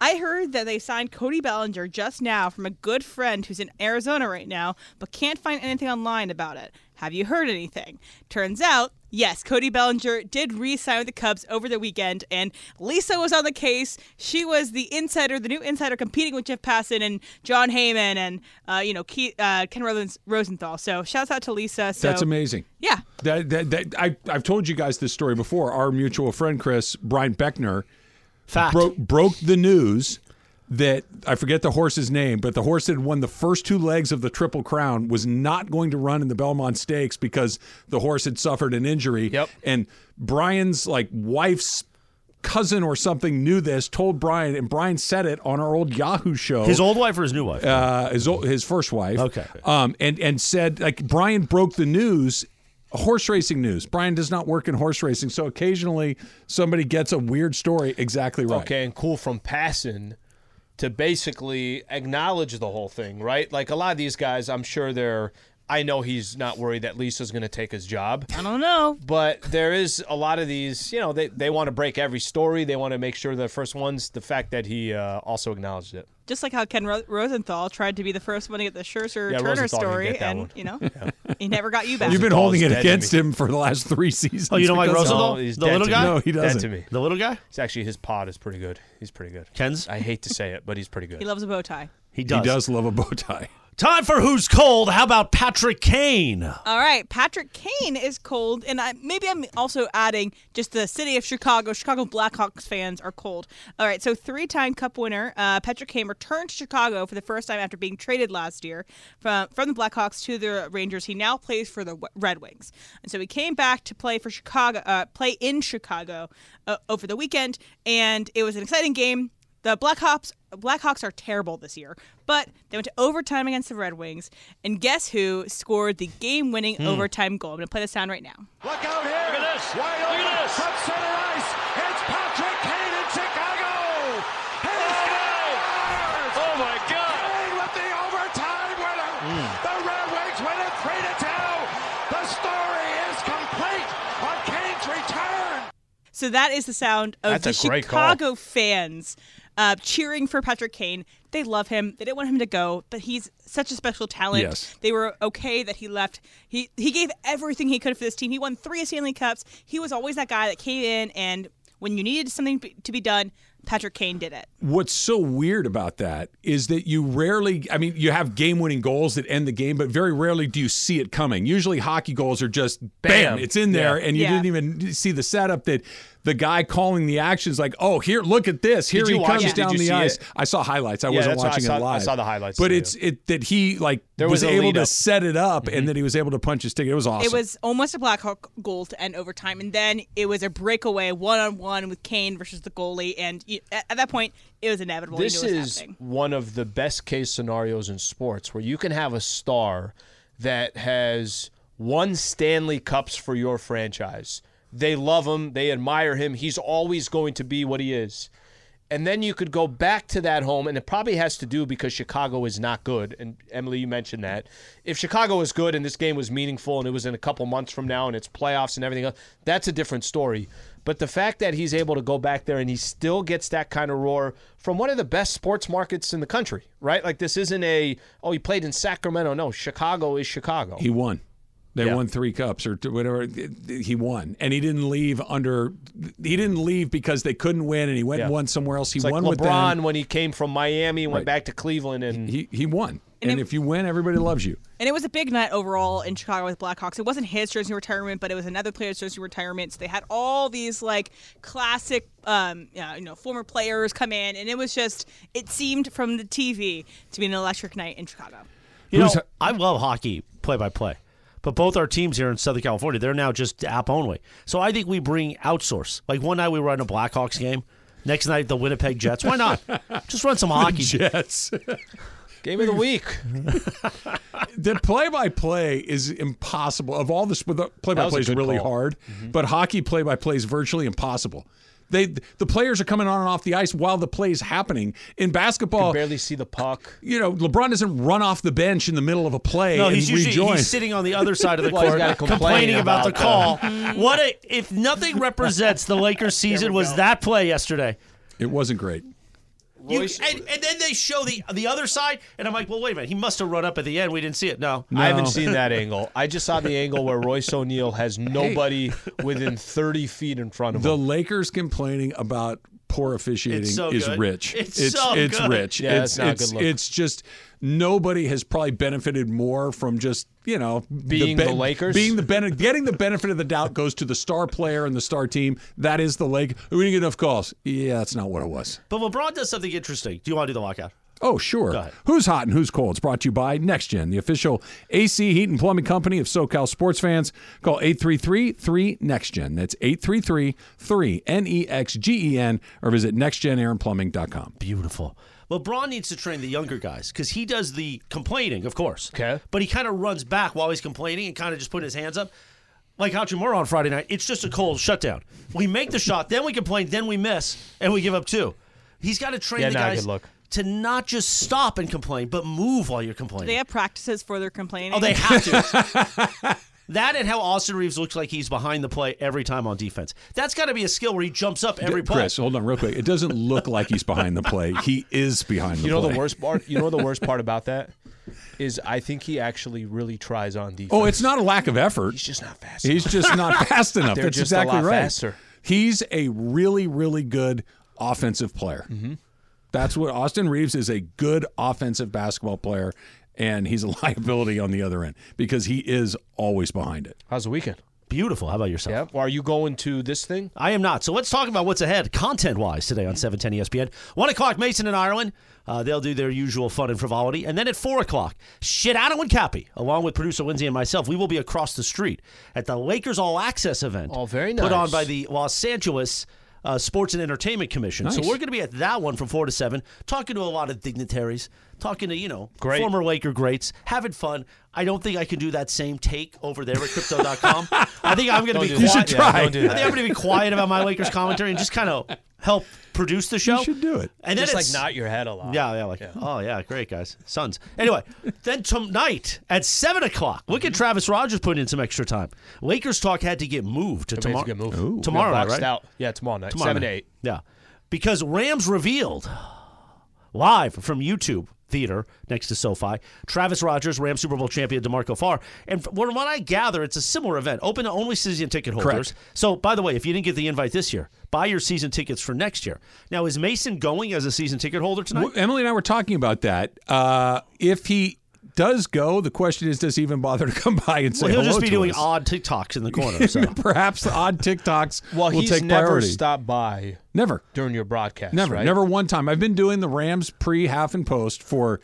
I heard that they signed Cody Bellinger just now from a good friend who's in Arizona right now, but can't find anything online about it. Have you heard anything? Turns out, yes, Cody Bellinger did re sign with the Cubs over the weekend, and Lisa was on the case. She was the insider, the new insider competing with Jeff Passan and Jon Heyman and, uh, you know, Keith, uh, Ken Rosen- Rosenthal. So shouts out to Lisa. So, That's amazing. Yeah. That, that, that, I, I've told you guys this story before. Our mutual friend, Chris, Brian Beckner, Fact. broke broke the news that I forget the horse's name, but the horse that had won the first two legs of the Triple Crown was not going to run in the Belmont Stakes because the horse had suffered an injury. Yep. And Brian's like wife's cousin or something knew this, told Brian, and Brian said it on our old Yahoo show. His old wife or his new wife? uh, his old, his first wife. Okay. Um, and and said like Brian broke the news. Horse racing news. Brian does not work in horse racing, so occasionally somebody gets a weird story exactly right. Okay, and cool from passing to basically acknowledge the whole thing, right? Like a lot of these guys, I'm sure they're. I know he's not worried that Lisa's going to take his job. I don't know. But there is a lot of these, you know, they, they want to break every story. They want to make sure the first one's the fact that he uh, also acknowledged it. Just like how Ken Ro- Rosenthal tried to be the first one to get the Scherzer Yeah, Turner Rosenthal story, and one. you know, <laughs> he never got you back. You've been holding it against him for the last three <laughs> seasons. Oh, you don't like Rosenthal? No, he's the little guy? me. No, he doesn't. to me. The little guy? It's actually his pod is pretty good. He's pretty good. Ken's? I hate to say it, but he's pretty good. he loves a bow tie. He does. He does. does love a bow tie. Time for Who's Cold. How about Patrick Kane? All right, Patrick Kane is cold, and I, maybe I'm also adding just the city of Chicago. Chicago Blackhawks fans are cold. All right, so three-time Cup winner uh, Patrick Kane returned to Chicago for the first time after being traded last year from from the Blackhawks to the Rangers. He now plays for the Red Wings, and so he came back to play for Chicago, uh, play in Chicago uh, over the weekend, and it was an exciting game. The Blackhawks Blackhawks are terrible this year, but they went to overtime against the Red Wings, and guess who scored the game-winning hmm. overtime goal? I'm gonna play the sound right now. Look out here. Look at this. Wide Look open from center ice. It's Patrick Kane in Chicago. He scores! Oh, my God. Kane with the overtime winner. Hmm. The Red Wings win it 3 to 2. The story is complete on Kane's return. So that is the sound of That's the a great call. Chicago fans uh, cheering for Patrick Kane. They love him. They didn't want him to go, but he's such a special talent. Yes. They were okay that he left. He he gave everything he could for this team. He won three Stanley Cups. He was always that guy that came in and when you needed something to be done, Patrick Kane did it. What's so weird about that is that you rarely, I mean, you have game winning goals that end the game, but very rarely do you see it coming. Usually hockey goals are just bam, Bam. it's in there, Yeah. and you Yeah. didn't even see the setup that the guy calling the actions like, oh, here, look at this. Here he comes it? Down the ice. it? I saw highlights. I Yeah, wasn't that's what I watching saw- it I saw the highlights But it's it that he like There was, was able to set it up Mm-hmm. and that he was able to punch his ticket. It was awesome. It was almost a Black Blackhawk goal to end overtime, and then it was a breakaway one on one with Kane versus the goalie, and at, at that point, it was inevitable. This was is happening. one of the best case scenarios in sports where you can have a star that has won Stanley Cups for your franchise. They love him, they admire him. He's always going to be what he is. And then you could go back to that home, and it probably has to do because Chicago is not good. And Emily, you mentioned that. If Chicago is good and this game was meaningful and it was in a couple months from now and it's playoffs and everything else, that's a different story. But the fact that he's able to go back there and he still gets that kind of roar from one of the best sports markets in the country, right? Like this isn't a, oh, he played in Sacramento. No, Chicago is Chicago. He won. They Yeah. won three cups or whatever. He won, and he didn't leave under. He didn't leave because they couldn't win, and he went and won somewhere else. He it's like won with LeBron when he came from Miami and went Right. back to Cleveland and He he won, and, And it- if you win, everybody loves you. And it was a big night overall in Chicago with Blackhawks. It wasn't his jersey retirement, but it was another player's jersey retirement. So they had all these like classic, um, you know, former players come in, and it was just. It seemed from the TV to be an electric night in Chicago. You know, Who's- I love hockey play by play, but both our teams here in Southern California, they're now just app only. So I think we bring outsource. Like one night we run a Blackhawks game, next night the Winnipeg Jets. Why not? <laughs> just run some hockey. Jets. game of the week. <laughs> the play-by-play is impossible. Of all the the play-by-play is good really call. hard, mm-hmm. but hockey play-by-play is virtually impossible. They the players are coming on and off the ice while the play is happening. In basketball, you barely see the puck. You know, LeBron doesn't run off the bench in the middle of a play No, and he's usually rejoin. he's sitting on the other side of the <laughs> Well, court, gotta complain complaining about, about the call. what a, if nothing represents the Lakers <laughs> season was that play yesterday? it wasn't great. You, and, and then they show the the other side, and I'm like, well, wait a minute, he must have run up at the end. We didn't see it. No, I haven't seen that angle. I just saw the angle where Royce O'Neale has nobody within 30 feet in front of The him. The Lakers complaining about poor officiating It's so is good. rich. It's it's so it's good. rich. Yeah, it's it's not a it's, good look. it's just nobody has probably benefited more from just you know Being the Lakers? being the bene- getting the benefit of the doubt goes to the star player and the star team. That is the Lake. We didn't get enough calls. Yeah, that's not what it was. but LeBron does something interesting. Do you want to do the lockout? Oh, sure. Who's hot and who's cold? It's brought to you by NexGen, the official AC heat and plumbing company of SoCal sports fans. Call 833-3NEXTGen. That's 833-3-N-E-X-G-E-N or visit nexgenairandplumbing.com. Beautiful. LeBron needs to train the younger guys because he does the complaining, of course. Okay. But he kind of runs back while he's complaining and kind of just putting his hands up. Like Hachimura on Friday night, it's just a cold shutdown. We make the shot, then we complain, then we miss, and we give up two. He's got to train Yeah, the not a guys good look. To not just stop and complain, but move while you're complaining. Do complaining. they have practices for their complaining? Oh, they have to. <laughs> that and how Austin Reaves looks like he's behind the play every time on defense. That's got to be a skill where he jumps up every play. Chris, hold on real quick. It doesn't look like he's behind the play. He is behind the You know play. the worst part? You know the worst part <laughs> about that is I think he actually really tries on defense. Oh, it's not a lack of effort. He's just not fast. He's just not fast enough. <laughs> They're That's just a exactly lot right. faster. He's a really, really good offensive player. Mm-hmm. That's what Austin Reaves is a good offensive basketball player, and he's a <laughs> liability on the other end because he is always behind it. How's the weekend? Beautiful. How about yourself? Yeah. Well, are you going to this thing? I am not. So let's talk about what's ahead content wise today on 710 ESPN. 1 o'clock, Mason and Ireland. Uh, they'll do their usual fun and frivolity. And then at 4 o'clock, Sedano and Cappy, along with producer Lindsay and myself, we will be across the street at the Lakers All Access event. Oh, very Put on by the Los Angeles uh, Sports and Entertainment Commission. So we're going to be at that one from 4 to 7, talking to a lot of dignitaries, talking to, you know, Great. former Laker greats, having fun. I don't think I can do that same take over there at crypto.com. I think I'm going <laughs> to Don't be do quiet. that. Yeah, don't do I think. I'm going to be quiet about my Lakers commentary and just kind of help produce the show. You should do it. And then Just like it's, nod your head a lot. Yeah, yeah, like oh yeah, great guys, sons. Anyway, then tonight at seven o'clock, look at mm-hmm. Travis Rogers putting in some extra time. Lakers talk had to get moved to tomorrow. a good move. Tomorrow Yeah, night, right? out. Yeah, tomorrow night. Tomorrow Seven night. to eight. Yeah, because Rams revealed live from YouTube Theater next to SoFi. Travis Rogers, Rams Super Bowl champion DeMarco Farr, and from what I gather, it's a similar event, open to only season ticket holders. Correct. So, by the way, if you didn't get the invite this year, buy your season tickets for next year. Now, is Mason going as a season ticket holder tonight? Well, Emily and I were talking about that. Uh, if he does go, the question is, does he even bother to come by and say Well, he'll just be doing us? odd TikToks in the corner. <laughs> So. Perhaps the odd TikToks <laughs> Well, will he's take never priority. stopped by Never. during your broadcast. Never, right? never one time. I've been doing the Rams pre, half, and post for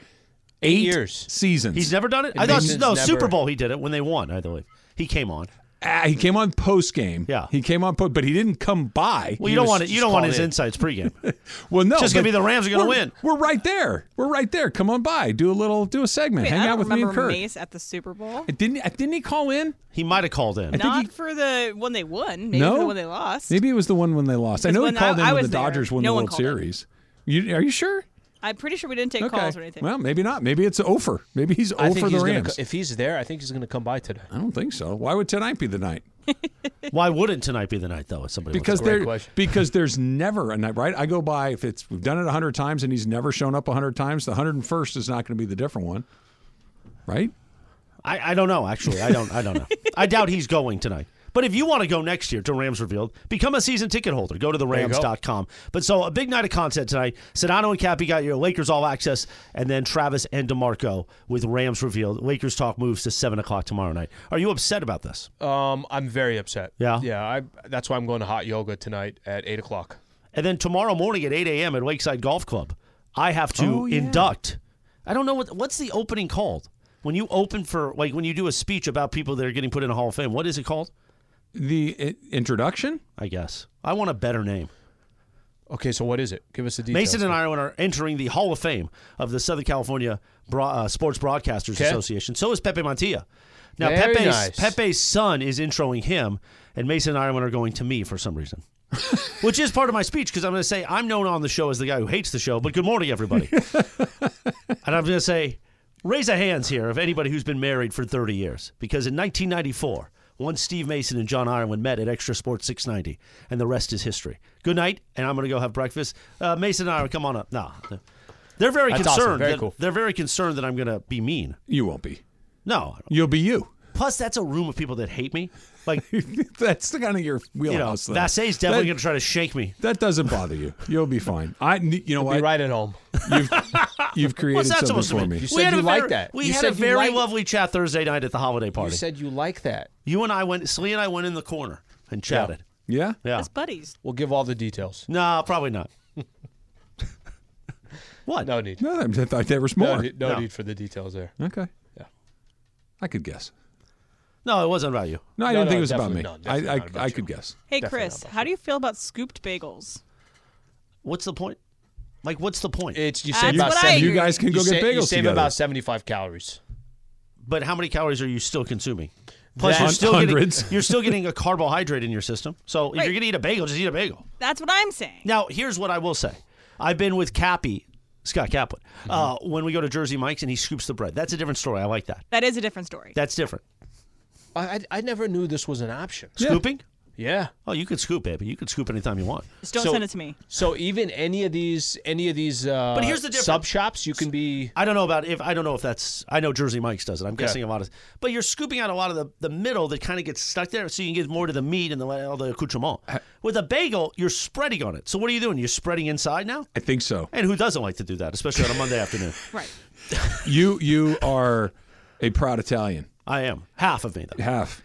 eight years. seasons. He's never done it. And I thought no never- Super Bowl. He did it when they won. I believe he came on. Ah, he came on post game. Yeah. he came on post, but he didn't come by. Well, He you don't want it. You don't want his in. insights pregame. <laughs> Well, no, Just gonna be the Rams are gonna we're- win. We're right there. We're right there. Come on by. Do a little. Do a segment. Wait, Hang out with me and remember Kurt. Mace at the Super Bowl. Didn't didn't he call in? he might have called in. think Not he- for the one they won. Maybe no, for the one they lost. Maybe it was the one when they lost. I know he called I- in I when the there, Dodgers won no the World. Series. You, are you sure? I'm pretty sure we didn't take calls or anything. Well, maybe not. Maybe it's over. Maybe he's over think the he's gonna, Rams. co- if he's there, I think he's going to come by today. I don't think so. Why would tonight be the night? <laughs> Why wouldn't tonight be the night though? If somebody Because there, because there's never a night, right? I go by if it's we've done it a hundred times and he's never shown up a hundred times. The hundred and first is not going to be the different one, right? I, I don't know. Actually, I don't. I don't know. <laughs> I doubt he's going tonight. But if you want to go next year to Rams Revealed, become a season ticket holder. Go to you go. therams.com. But so a big night of content tonight. Sedano and Cappy got your Lakers all access, and then Travis and DeMarco with Rams Revealed. Lakers talk moves to 7 o'clock tomorrow night. Are you upset about this? Um, I'm very upset. Yeah? Yeah. I, that's why I'm going to hot yoga tonight at 8 o'clock. And then tomorrow morning at 8 a.m. at Lakeside Golf Club, I have to Oh, yeah. induct. I don't know what what's the opening called. When you open for like when you do a speech about people that are getting put in a Hall of Fame, what is it called? The i- introduction. I guess I want a better name. Okay, so what is it? Give us the details. Mason and Ireland are entering the Hall of Fame of the Southern California Bro- uh, Sports Broadcasters Okay. Association. So is Pepe Montilla. Now Very Pepe's nice. Pepe's son is introing him, and Mason and Ireland are going to me for some reason. <laughs> which is part of my speech because I'm going to say I'm known on the show as the guy who hates the show. But good morning, everybody. <laughs> and I'm going to say, raise a hands here of anybody who's been married for 30 years, because in 1994. One Steve Mason and John Ireland met at XTRA Sports 690, and the rest is history. Good night, and I'm going to go have breakfast. Uh, Mason and Ireland, come on up. No, they're very That's awesome. concerned. Very that, cool. They're very concerned that I'm going to be mean. You won't be. No. You'll be you. Plus, that's a room of people that hate me. Like, <laughs> That's the kind of your you know, wheelhouse. though. Definitely going to try to shake me. That doesn't bother you. You'll be fine. I, you know Be right at home. You've, you've created What's that something supposed to for mean? me. You we said had you a like very, that. We You had a very like- lovely chat Thursday night at the holiday party. You said you like that. You and I went, Slee and I went in the corner and chatted. Yeah. Yeah. As buddies. We'll give all the details. No, probably not. <laughs> what? No need. No, I thought there was No, more. need, no No. need for the details there. Okay. Yeah. I could guess. No, it wasn't about you. No, I No, didn't no, think it was about definitely me. not. I, Definitely I, not about I you. could guess. Hey, Definitely Chris, not about how do you feel about scooped bagels? What's the point? Like, what's the point? It's you That's save about what I seven- You guys can you go sa- get You bagels save together. about seventy-five calories. but how many calories are you still consuming? Plus, you're still Hundreds. getting you're still getting a carbohydrate in your system. So if Right. you're gonna eat a bagel, just eat a bagel. That's what I'm saying. Now, here's what I will say. I've been with Cappy, Scott Kaplan, uh, when we go to Jersey Mike's and he scoops the bread. That's a different story. I like that. That is a different story. That's different. I, I I never knew this was an option. Scooping? Yeah. Oh, you could scoop, baby. You could scoop anytime you want. Just don't So- send it to me. So even any of these any of these uh, But here's the difference. sub shops, you can be I don't know about if I don't know if that's I know Jersey Mike's does it. I'm guessing a lot of, but you're scooping out a lot of the, the middle that kind of gets stuck there, so you can get more to the meat and the all the accoutrement. With a bagel, you're spreading on it. So what are you doing? You're spreading inside now. I think so. And who doesn't like to do that, especially on a Monday afternoon? <laughs> Right. You you are a proud Italian. I am half of me though. Half.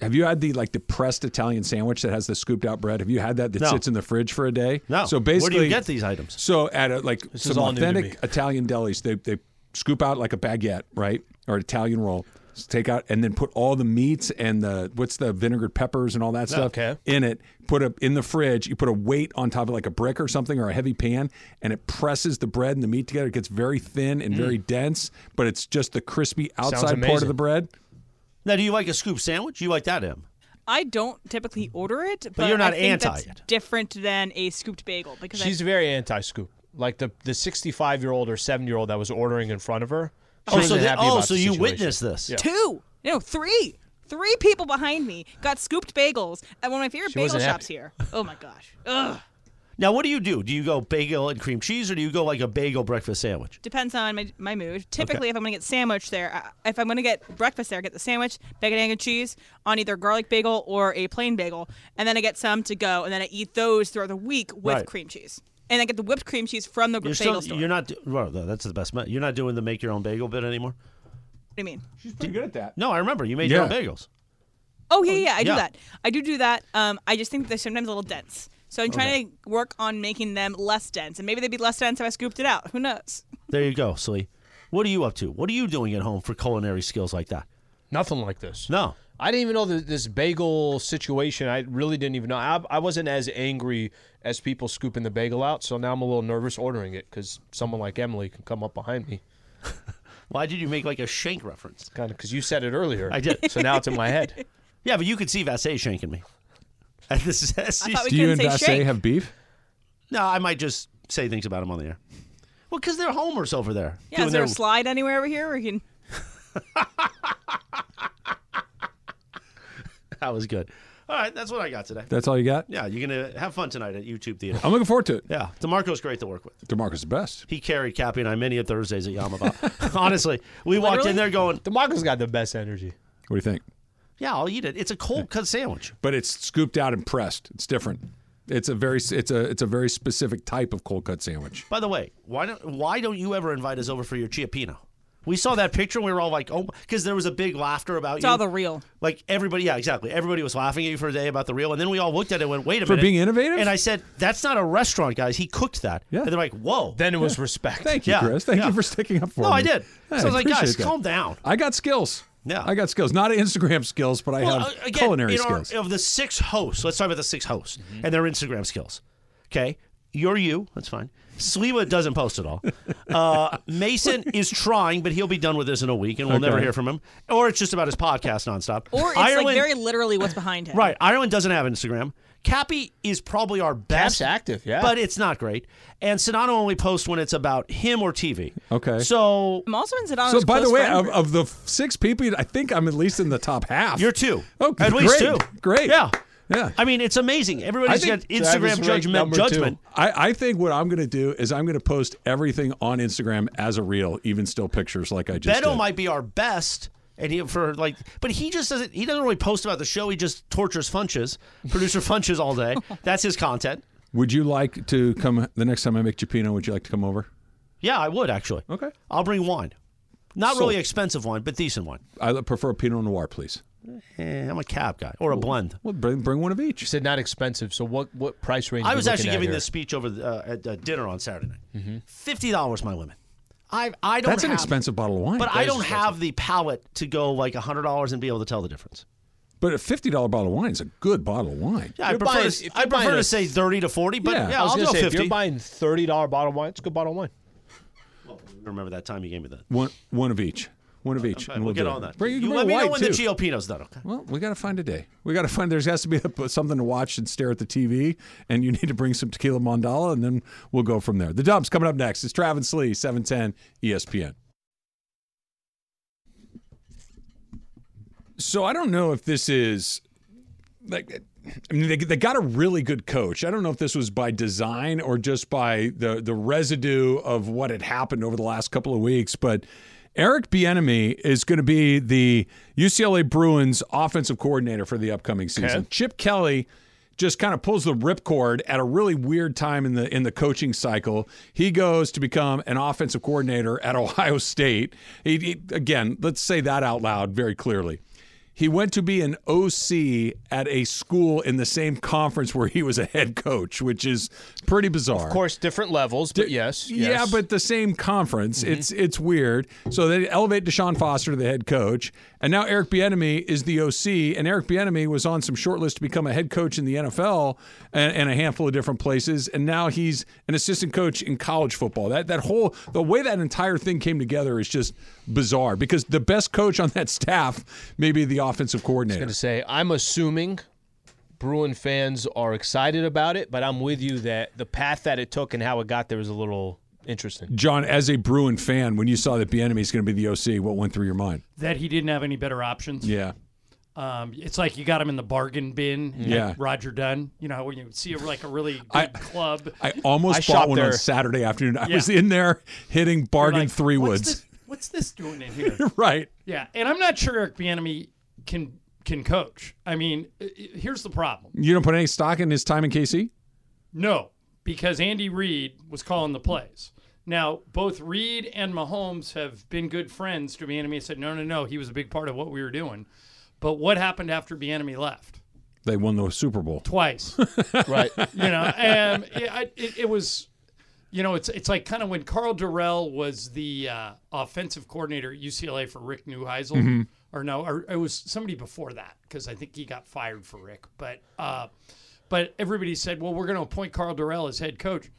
Have you had the like the pressed Italian sandwich that has the scooped out bread? Have you had that that No. sits in the fridge for a day? No. So Where basically, do you get these items? So at a, like is some all new to authentic. Italian delis, they they scoop out like a baguette, right, or an Italian roll. S- Take out and then put all the meats and the what's the vinegared peppers and all that oh, stuff Okay. in it. Put it in the fridge. You put a weight on top of it, like a brick or something or a heavy pan, and it presses the bread and the meat together. It gets very thin and mm. very dense, but it's just the crispy outside part of the bread. Now, do you like a scoop sandwich? You like that, Em? I don't typically order it, but, you're not I think anti that's it. different than a scooped bagel because she's I, very anti scoop. Like the the 65 year old or 7 year old that was ordering in front of her. She Oh, so wasn't the- oh, so you witnessed this? Yeah. two, no, three, three people behind me got scooped bagels at one of my favorite She bagel shops happy. here. Oh my gosh. Ugh. Now, what do you do? Do you go bagel and cream cheese, or do you go like a bagel breakfast sandwich? Depends on my, my mood. Typically, if I'm gonna get sandwich there, uh, if I'm gonna get breakfast there, I get the sandwich, bacon, egg, and cheese on either garlic bagel or a plain bagel, and then I get some to go, and then I eat those throughout the week with Right. cream cheese, and I get the whipped cream cheese from the You're bagel still store. you're not do- well, that's the best. me- You're not doing the make your own bagel bit anymore. what do you mean? She's pretty good at that. No, I remember you made your own Yeah. bagels. Oh yeah, yeah, I do yeah. that. I do do that. Um, I just think they're sometimes a little dense. So I'm trying to work on making them less dense, and maybe they'd be less dense if I scooped it out. Who knows? There you go, Slee. What are you up to? What are you doing at home for culinary skills like that? Nothing like this. No. I didn't even know that this bagel situation. I really didn't even know. I, I wasn't as angry as people scooping the bagel out, so now I'm a little nervous ordering it because someone like Emily can come up behind me. <laughs> Why did you make like a shank reference? Kind of because you said it earlier. I did. So now it's in my head. <laughs> Yeah, but you could see Vassay shanking me. <laughs> And this is- I thought Do you and say Vassay have beef? no, I might just say things about him on the air. Well, because they're homers over there. Yeah, is there their- a slide anywhere over here where you can? <laughs> that was good. All right, that's what I got today. That's all you got? Yeah, you're gonna have fun tonight at YouTube Theater. I'm looking forward to it. Yeah, Demarco's great to work with. DeMarco's the best. He carried Cappy and I many a Thursdays at Yamava. <laughs> Honestly, we walked Literally? in there going, DeMarco's got the best energy. What do you think? "Yeah, I'll eat it. It's a cold cut sandwich." But it's scooped out and pressed. It's different. It's a very it's a it's a very specific type of cold cut sandwich. By the way, why don't why don't you ever invite us over for your cioppino? We saw that picture and we were all like, "Oh," because there was a big laughter about It's you. all the real. like everybody, yeah, exactly. Everybody was laughing at you for a day about the real, and then we all looked at it and went, "Wait a minute. For minute!" being innovative? And I said, "That's not a restaurant, guys. He cooked that." Yeah. And they're like, "Whoa." Then it was respect. Thank you, Yeah, Chris. Thank yeah. you for sticking up for no, me. I did. So I was like, appreciate "Guys, that. calm down." I got skills. Yeah. I got skills. Not Instagram skills, but I Well, have uh, again, culinary in our- skills. of the six hosts, let's talk about the six hosts and their Instagram skills. Okay, you're you. That's fine. Sliwa doesn't post at all. <laughs> Uh, Mason is trying, but he'll be done with this in a week, and we'll never hear from him. Or it's just about his podcast nonstop. Or it's Ireland, like very literally what's behind him. right. Ireland doesn't have Instagram. Cappy is probably our best. Cap's active, yeah. But it's not great. And Sedano only posts when it's about him or TV. Okay. So I'm also in Sedano's So, by the way, of, of the six people, I think I'm at least in the top half. you're two. Oh, At great. least two. Great. Yeah. Yeah. I mean, it's amazing. Everybody's I got think Instagram judgment. Judgment. I, I think what I'm going to do is I'm going to post everything on Instagram as a reel, even still pictures like I just Beto did. might be our best, and he for like, but he just doesn't. He doesn't really post about the show. He just tortures Funches, producer Funches all day. <laughs> That's his content. Would you like to come the next time I make cioppino? Would you like to come over? Yeah, I would actually. Okay. I'll bring wine. Not Sold. really expensive wine, but decent wine. I prefer a Pinot Noir, please. Eh, I'm a cab guy or a blend. Well, bring, bring one of each. You said not expensive. So what what price range? I was looking actually giving this speech over uh, at uh, dinner on Saturday night. Fifty dollars, my limit. I I don't. That's an expensive bottle of wine. But I don't have the palate to go like hundred dollars and be able to tell the difference. But a fifty dollar bottle of wine is a good bottle of wine. Yeah, I prefer, buying- to, I prefer buying to a- say thirty to forty. But Yeah. yeah, I was I'll gonna go say if fifty. you're buying thirty dollar bottle of wine, it's a good bottle of wine. Well, Remember that time you gave me that. One one of each. One of each. Fine, and we'll get do it. on that. Bring, you you can let bring me know white, when too. the GOP done. Okay. Well, we got to find a day. We got to find. There has to be a, something to watch and stare at the TV, and you need to bring some tequila mandala, and then we'll go from there. The dumps coming up next. It's Travis Lee, seven ten ESPN. So I don't know if this is like. I mean, they, they got a really good coach. I don't know if this was by design or just by the the residue of what had happened over the last couple of weeks, but. Eric Bieniemy is going to be the UCLA Bruins offensive coordinator for the upcoming season. Chip Kelly just kind of pulls the ripcord at a really weird time in the in the coaching cycle. He goes to become an offensive coordinator at <laughs> Ohio State. He, he- again, let's say that out loud very clearly. He went to be an OC at a school in the same conference where he was a head coach, which is pretty bizarre. Of course, different levels, but yes, Yeah, but the same conference. Mm-hmm. It's it's weird. So they elevate Deshaun Foster to the head coach, and now Eric Bieniemy is the OC. And Eric Bieniemy was on some shortlist to become a head coach in the NFL and, and a handful of different places. And now he's an assistant coach in college football. That that whole the way that entire thing came together is just bizarre because the best coach on that staff may be the offensive coordinator. I was going to say, I'm assuming Bruin fans are excited about it, but I'm with you that the path that it took and how it got there is a little interesting. John, as a Bruin fan, when you saw that Bieniemy is going to be the OC, what went through your mind? that he didn't have any better options. Yeah. Um, it's like you got him in the bargain bin. at Yeah. Roger Dunn. You know when you see a, like a really <laughs> good I- club. I almost I bought shopped one on. Saturday afternoon. I Yeah. was in there hitting bargain like, three what's woods. This, what's this doing in here? <laughs> right. yeah, and I'm not sure Eric Bieniemy can can coach. I mean, i- i- here's the problem. You don't put any stock in his time in KC? No, because Andy Reid was calling the plays. Now, both Reid and Mahomes have been good friends to Bieniemy. and Said, no, no, no, he was a big part of what we were doing. But what happened after Bieniemy left? They won the Super Bowl. Twice. <laughs> Right. you know, and it, it, it was, you know, it's it's like kind of when Karl Dorrell was the uh, offensive coordinator at UCLA for Rick Neuheisel, or no, or it was somebody before that because I think he got fired for Rick. But uh, but everybody said, well, we're going to appoint Karl Dorrell as head coach.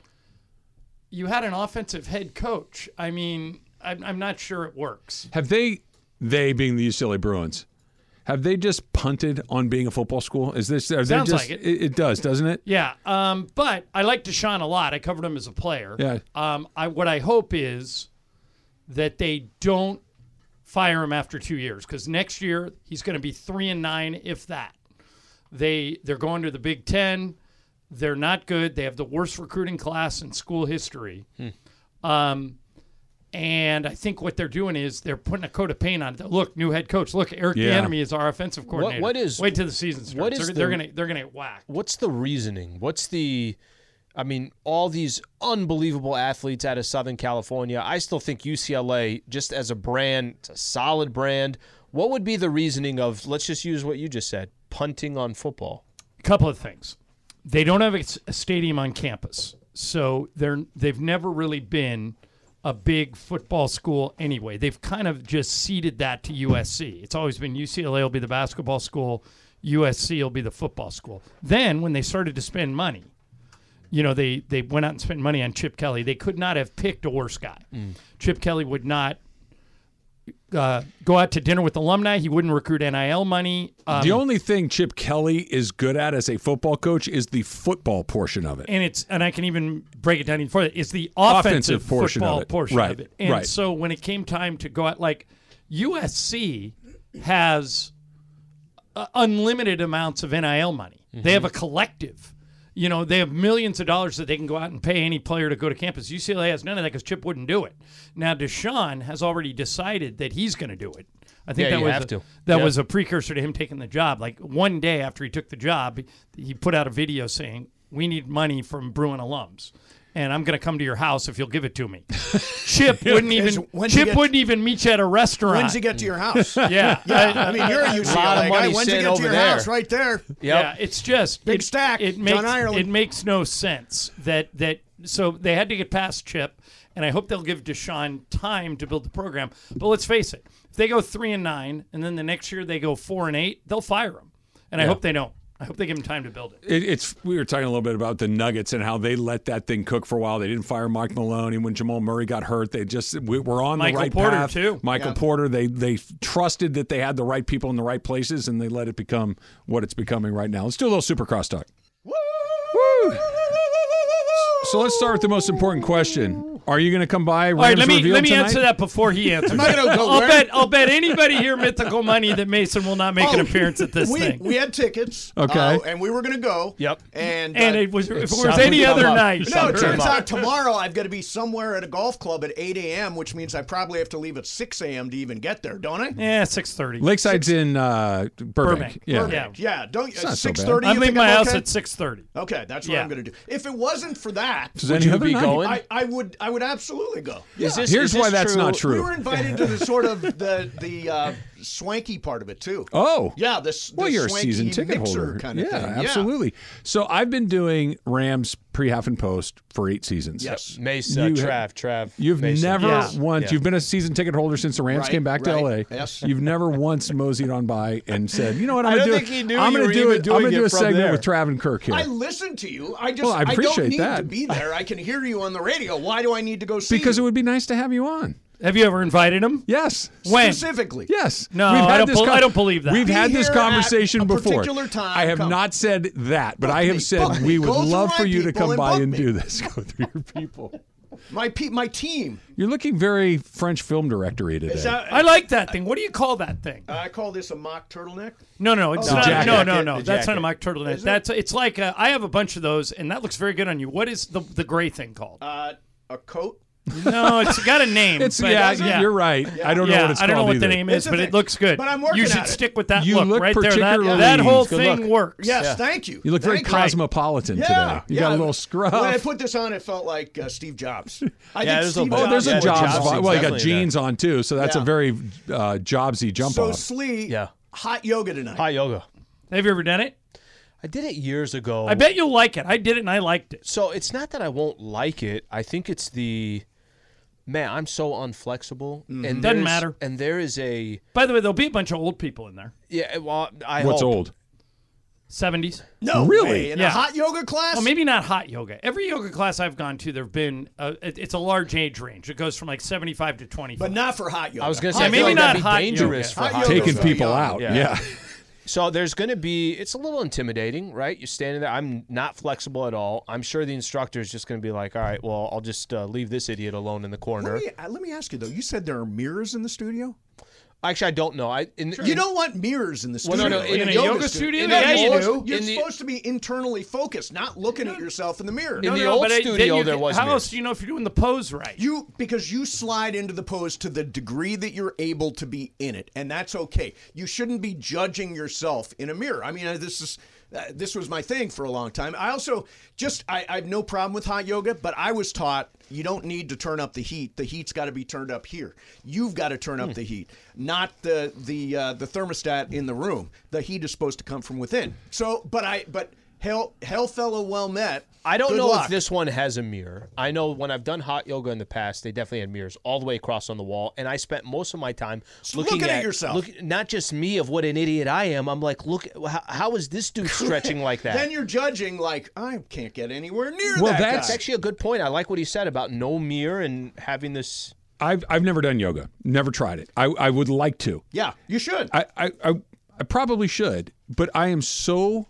You had an offensive head coach. I mean, I'm, I'm not sure it works. Have they, they being the UCLA Bruins, have they just punted on being a football school? Is this? Are they Sounds just, like it. it. It does, doesn't it? Yeah, um, but I like Deshaun a lot. I covered him as a player. Yeah. Um, I, what I hope is that they don't fire him after two years because next year he's going to be three and nine, if that. They they're going to the Big Ten. They're not good. They have the worst recruiting class in school history. Um, and I think what they're doing is they're putting a coat of paint on. it. Look, new head coach. Look, Eric Yeah. Bieniemy is our offensive coordinator. what is- Wait till the season starts. what is they're, they're gonna they're gonna get whacked. What's the reasoning? What's the I mean, all these unbelievable athletes out of Southern California. I still think UCLA, just as a brand, it's a solid brand. What would be the reasoning of, let's just use what you just said, punting on football? A couple of things. They don't have a stadium on campus, so they're they've never really been a big football school anyway. They've kind of just ceded that to USC. It's always been UCLA will be the basketball school, USC will be the football school. Then when they started to spend money, you know, they they went out and spent money on Chip Kelly. They could not have picked a worse guy. Mm. Chip Kelly would not uh, go out to dinner with alumni. He wouldn't recruit NIL money. Um, the only thing Chip Kelly is good at as a football coach is the football portion of it. and it's and I can even break it down even further. It's the offensive, Offensive portion of it. portion Right, of it. And right. so when it came time to go out, like USC has uh, unlimited amounts of NIL money. They have a collective. You know, they have millions of dollars that they can go out and pay any player to go to campus. UCLA has none of that because Chip wouldn't do it. Now Deshaun has already decided that he's going to do it. I think Yeah, that was have a, to. that Yeah. was a precursor to him taking the job. Like one day after he took the job, he- he put out a video saying, "We need money from Bruin alums." And I'm going to come to your house if you'll give it to me. <laughs> Chip wouldn't even. Chip get- wouldn't even meet you at a restaurant. When's he get to your house? <laughs> Yeah, Yeah, <laughs> I mean, you're a UCLA lot of guy. When's he get to your there. house? Right there. Yeah, it's just Big it, stack, It John makes Ireland. it makes no sense that that so they had to get past Chip, and I hope they'll give Deshaun time to build the program. But let's face it, if they go three and nine, and then the next year they go four and eight, they'll fire him. And I hope they don't. I hope they give him time to build it. It, it's we were talking a little bit about the Nuggets and how they let that thing cook for a while. They didn't fire Mike Malone, and when Jamal Murray got hurt. They just we were on Michael the right path. Michael Porter, path. too. Michael Yeah. Porter. They they trusted that they had the right people in the right places, and they let it become what it's becoming right now. Let's do a little Supercross talk. Woo! So let's start with the most important question. Are you going to come by? All right, let me let me tonight? answer that before he <laughs> answers. I gonna go I'll where? bet I'll bet anybody here mythical money that Mason will not make an Oh, appearance at this we, thing. We had tickets. Okay. uh, and we were going to go. Yep. And, and uh, it was if it was any other up. night. No, it turns out tomorrow I've got to be somewhere at a golf club at 8 a.m., which means I probably have to leave at 6 a.m. to even get there, don't I? Yeah, six thirty. Lakeside's in uh, Burbank. Burbank. Yeah. Perfect. Yeah. Don't not so six thirty. I'm leaving my house at six thirty. Okay, that's what I'm going to do. If it wasn't for that, Does any you other be night? going? I, I would I would absolutely go. Is this, Here's is why this that's not true. We were invited to the sort of the the uh, swanky part of it too. Oh. Yeah, this. Well, the you're a swanky season ticket holder. kind of yeah, thing. absolutely. So I've been doing Rams pre, half, and post for eight seasons. Yes. Mace, uh, you, Trav, Trav. You've Mason. never Yeah. once. Yeah. You've been a season ticket holder since the Rams Right, came back to. LA. Yes. You've never once moseyed on by and said, "You know what? I'm gonna don't do. think he knew I'm gonna do it. I'm gonna do a segment there. with Trav and Kirk here." I listened to you. I just Well, I don't need that. to be there. I can hear you on the radio. Why do I need to go see because it would be nice to have you on. Have you ever invited him? Yes. When? specifically. Yes. No, I don't bel- I don't believe that. We've Be had this here at conversation a before. particular time, I have come. not said that, but Book I have me, said me. we would Go through love for you to people come and by book and me. do this. <laughs> Go through your people. My pe- my team. You're looking very French film directory today. That, I like that thing. What do you call that thing? I call this a mock turtleneck. No, no, it's Oh, not. the No, no, no. The That's not a jacket. mock turtleneck. Is it? That's it's like uh, I have a bunch of those, and that looks very good on you. What is the the gray thing called? Uh, a coat. No, it's got a name. It's but- yeah, you're right. I don't know Yeah, what it's I don't know called what the either. name is, It's a but thing. it looks good. But I'm working You should at it. stick with that You look, look right there. That, particularly- that whole Good thing look. works. Yes, thank you. You look very Thank cosmopolitan Yeah, today. You yeah. got a little scruff. When I put this on, it felt like uh, Steve Jobs. I <laughs> Yeah, think there's a Steve bit- Oh, there's a the Jobs. Jobs vibe. thing's Well, you got definitely jeans on too, so that's Yeah. a very uh, Jobsy jump So off. Slee, Yeah. hot yoga tonight. Hot yoga. Have you ever done it? I did it years ago. I bet you'll like it. I did it and I liked it. So it's not that I won't like it. I think it's the man. I'm so unflexible, and Doesn't there's- matter. And there is a By the way, there'll be a bunch of old people in there. yeah. Well, I What's hope. old? Seventies. no, Really? way. in Yeah. a hot yoga class. Well, maybe not hot yoga. Every yoga class I've gone to, there've been uh, it- it's a large age range. It goes from like seventy-five to 20. but not for hot yoga. I was gonna say Yeah, maybe like not that'd be hot dangerous yoga. for Hot hot yoga. Taking people young. out. Yeah. Yeah. <laughs> So there's going to be it's a little intimidating, right? You're standing there. I'm not flexible at all. I'm sure the instructor is just going to be like, "All right, well, I'll just uh, leave this idiot alone in the corner." Let me, uh, let me ask you though. You said there are mirrors in the studio. Actually, I don't know. I in, You don't want mirrors in the Well, studio. no, no, in a yoga studio? You're Yeah, you supposed- do. You're In the- supposed to be internally focused, not looking at yourself in the mirror. In the old but I- studio, you there was How mirrors. else do you know if you're doing the pose right? You because you slide into the pose to the degree that you're able to be in it, and that's okay. You shouldn't be judging yourself in a mirror. I mean, this is uh, this was my thing for a long time. I also just I, I have no problem with hot yoga, but I was taught you don't need to turn up the heat. The heat's got to be turned up here. You've got to turn up the heat, not the the uh, the thermostat in the room. The heat is supposed to come from within. So, but I but hell hell fellow well met. I don't Good know luck. if this one has a mirror. I know when I've done hot yoga in the past, they definitely had mirrors all the way across on the wall, and I spent most of my time looking, looking at yourself. look- not just me of what an idiot I am. I'm like, look, how, how is this dude <laughs> stretching like that? Then you're judging like I can't get anywhere near Well, that that's guy. Actually a good point. I like what he said about no mirror and having this. I've I've never done yoga. Never tried it. I, I would like to. Yeah, you should. I, I, I, I probably should, but I am so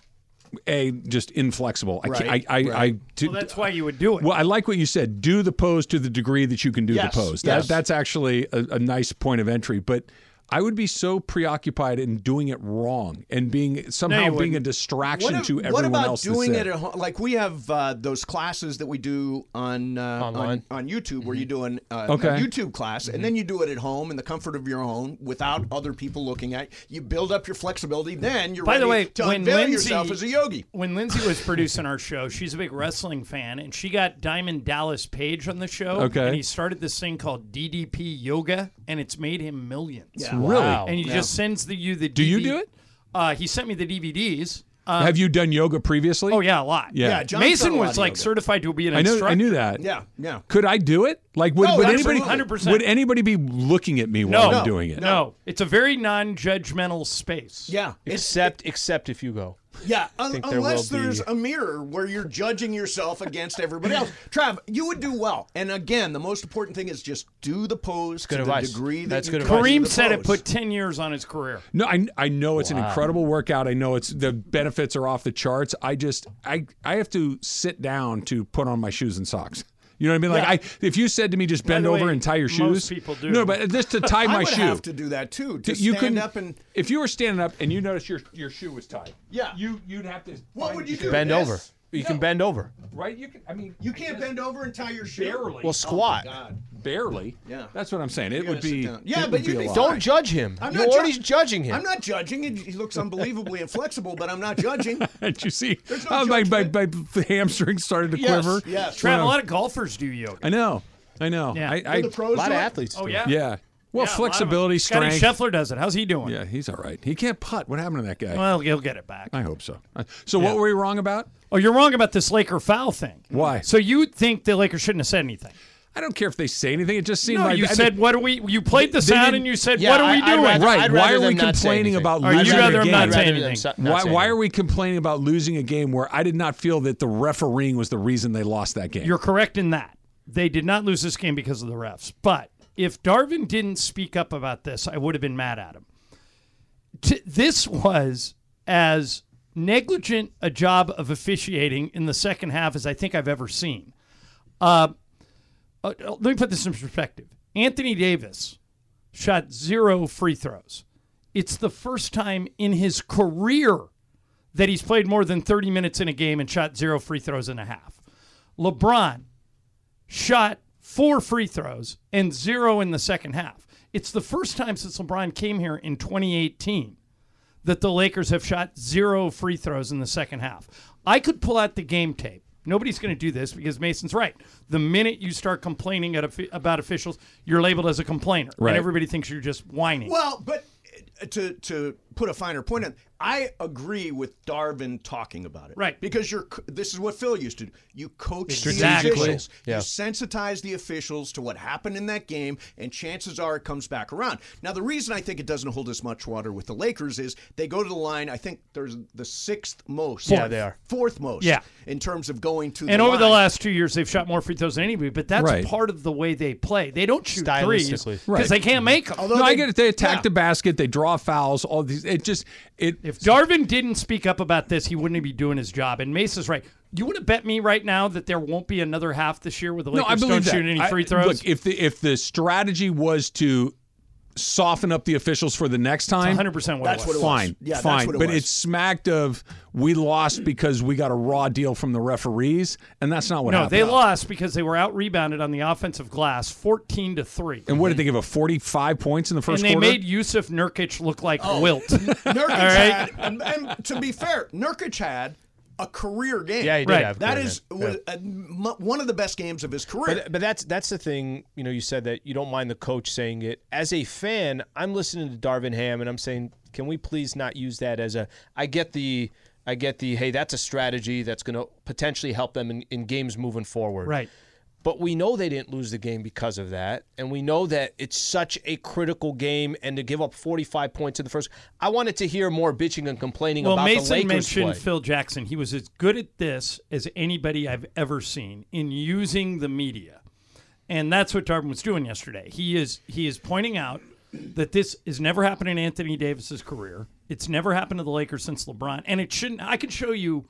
a just inflexible. I can't. Right, I I, I right. Well, that's why you would do it. well, I like what you said. Do the pose to the degree that you can do Yes, the pose. yes. That, that's actually a, a nice point of entry. But I would be so preoccupied in doing it wrong and being somehow you being a distraction What, to what everyone about else. that's doing it at home? Like we have uh, those classes that we do on uh, Online. on, on YouTube, where you do an, uh, Okay. a YouTube class, and then you do it at home in the comfort of your own, without other people looking at. You You build up your flexibility. Then you're By ready the way, to when unveil Lindsay, yourself as a yogi. when Lindsay was <laughs> producing our show, she's a big wrestling fan, and she got Diamond Dallas Page on the show. Okay. And he started this thing called DDP Yoga, and it's made him millions. Yeah. Really? Wow. And he Yeah. just sends the, you the. Do you do it? Uh, he sent me the DVDs. Uh, Have you done yoga previously? oh yeah, a lot. Yeah. Yeah, John's done Mason a lot was of like yoga. certified to be an I know. instructor. I knew that. Yeah, yeah. Could I do it? Like, would, No, would anybody? absolutely. 100%. Would anybody be looking at me while No. I'm doing it? No, it's a very non-judgmental space. Yeah, Except except if you go. Yeah. <laughs> un- there unless will be- there's a mirror where you're judging yourself against everybody else. <laughs> Trav, you would do well. And again, the most important thing is just do the pose good to advice. the degree that That's you good advice. Kareem the said it put ten years on his career. No, I, I know it's an incredible workout. I know it's the benefits are off the charts. I just I I have to sit down to put on my shoes and socks. You know what I mean? Like I, if you said to me, just bend the over and tie your most shoes. people do. No, but just to <laughs> tie my I my would shoe. have to do that too. To you stand couldn't up and if you were standing up and you noticed your your shoe was tied. Yeah. you you'd have to. what would you do? Bend This? over. You can bend over. Right? You can. I mean, You can't bend over and tie your shoe. barely. Well, squat. Oh, God. barely. Yeah. That's what I'm saying. It would be. Yeah, it but would you'd be be a lot. Don't judge him. I'm You're not already ju- judging him. I'm not judging. He he looks unbelievably <laughs> inflexible, but I'm not judging. <laughs> Did you see There's no how my, my, my hamstrings started to Yes, quiver? yes. Trav, a lot of golfers do yoga. I know. I know. Yeah. I, Do I the pros a lot do of it? athletes. Oh do. yeah. yeah. Well, Yeah, a lot of flexibility, strength. Scotty strength. Scheffler does it. How's he doing? Yeah, he's all right. He can't putt. What happened to that guy? Well, he'll get it back. I hope so. Uh, So what were we wrong about? Oh, you're wrong about this Laker foul thing. Why? So you think the Lakers shouldn't have said anything? I don't care if they say anything. It just seemed No, like you I said, did- "What are we?" You played the They sound and you said, Yeah, "What are we I- doing?" rather- right. I'd Why are we them not say complaining about Or you'd losing rather a game? not I'd say rather anything. so- not Why, say why anything. are we complaining about losing a game where I did not feel that the refereeing was the reason they lost that game? You're correct in that. They did not lose this game because of the refs. But if Darvin didn't speak up about this, I would have been mad at him. T- this was as negligent a job of officiating in the second half as I think I've ever seen. Uh, uh, let me put this in perspective. Anthony Davis shot zero free throws. It's the first time in his career that he's played more than 30 minutes in a game and shot zero free throws in a half. LeBron shot four free throws and zero in the second half. It's the first time since LeBron came here in 2018 that the Lakers have shot zero free throws in the second half. I could pull out the game tape. Nobody's going to do this because Mason's right. The minute you start complaining at about officials, you're labeled as a complainer, Right. and everybody thinks you're just whining. Well, but to to put a finer point on, I agree with Darvin talking about it. Right. Because you're. This is what Phil used to do. You coach the officials. Yeah. You sensitize the officials to what happened in that game, and chances are it comes back around. Now, the reason I think it doesn't hold as much water with the Lakers is they go to the line. I think there's the sixth most. Yeah, they are. Fourth most. Yeah. In terms of going to. and the over the last two years, they've shot more free throws than anybody. But that's Right. part of the way they play. They don't shoot threes because Right. they can't mm-hmm. make them. Although no, I they- get it. They attack yeah. the basket. They draw fouls. All these. It just. It. If Darvin didn't speak up about this, he wouldn't be doing his job. And Mace's right. You want to bet me right now that there won't be another half this year with the no, Lakers I believe don't that. shoot any free throws? Look, if the if the strategy was to soften up the officials for the next time, 100% what That's it what was. it was. fine, Yeah, that's fine. what it but was. it smacked of we lost because we got a raw deal from the referees, and that's not what happened. no, happened. they lost because they were out rebounded on the offensive glass, fourteen to three. And what did they give a forty-five points in the first? And first they quarter? made Jusuf Nurkic look like oh. Wilt. <laughs> Nurkic All right. had, and, and to be fair, Nurkic had a career game. Yeah, he did Right. have a That career game. was uh, one of the best games of his career. But, but that's that's the thing. You know, you said that you don't mind the coach saying it. As a fan, I'm listening to Darvin Ham, and I'm saying, can we please not use that as a? I get the, I get the. Hey, that's a strategy that's going to potentially help them in, in games moving forward. right. But we know they didn't lose the game because of that, and we know that it's such a critical game. And to give up 45 points in the first, I wanted to hear more bitching and complaining Well, about the Mason Lakers mentioned play. Phil Jackson. He was as good at this as anybody I've ever seen in using the media. And that's what Darvin was doing yesterday. He is he is pointing out that this has never happened in Anthony Davis's career. It's never happened to the Lakers since LeBron, and it shouldn't. I can show you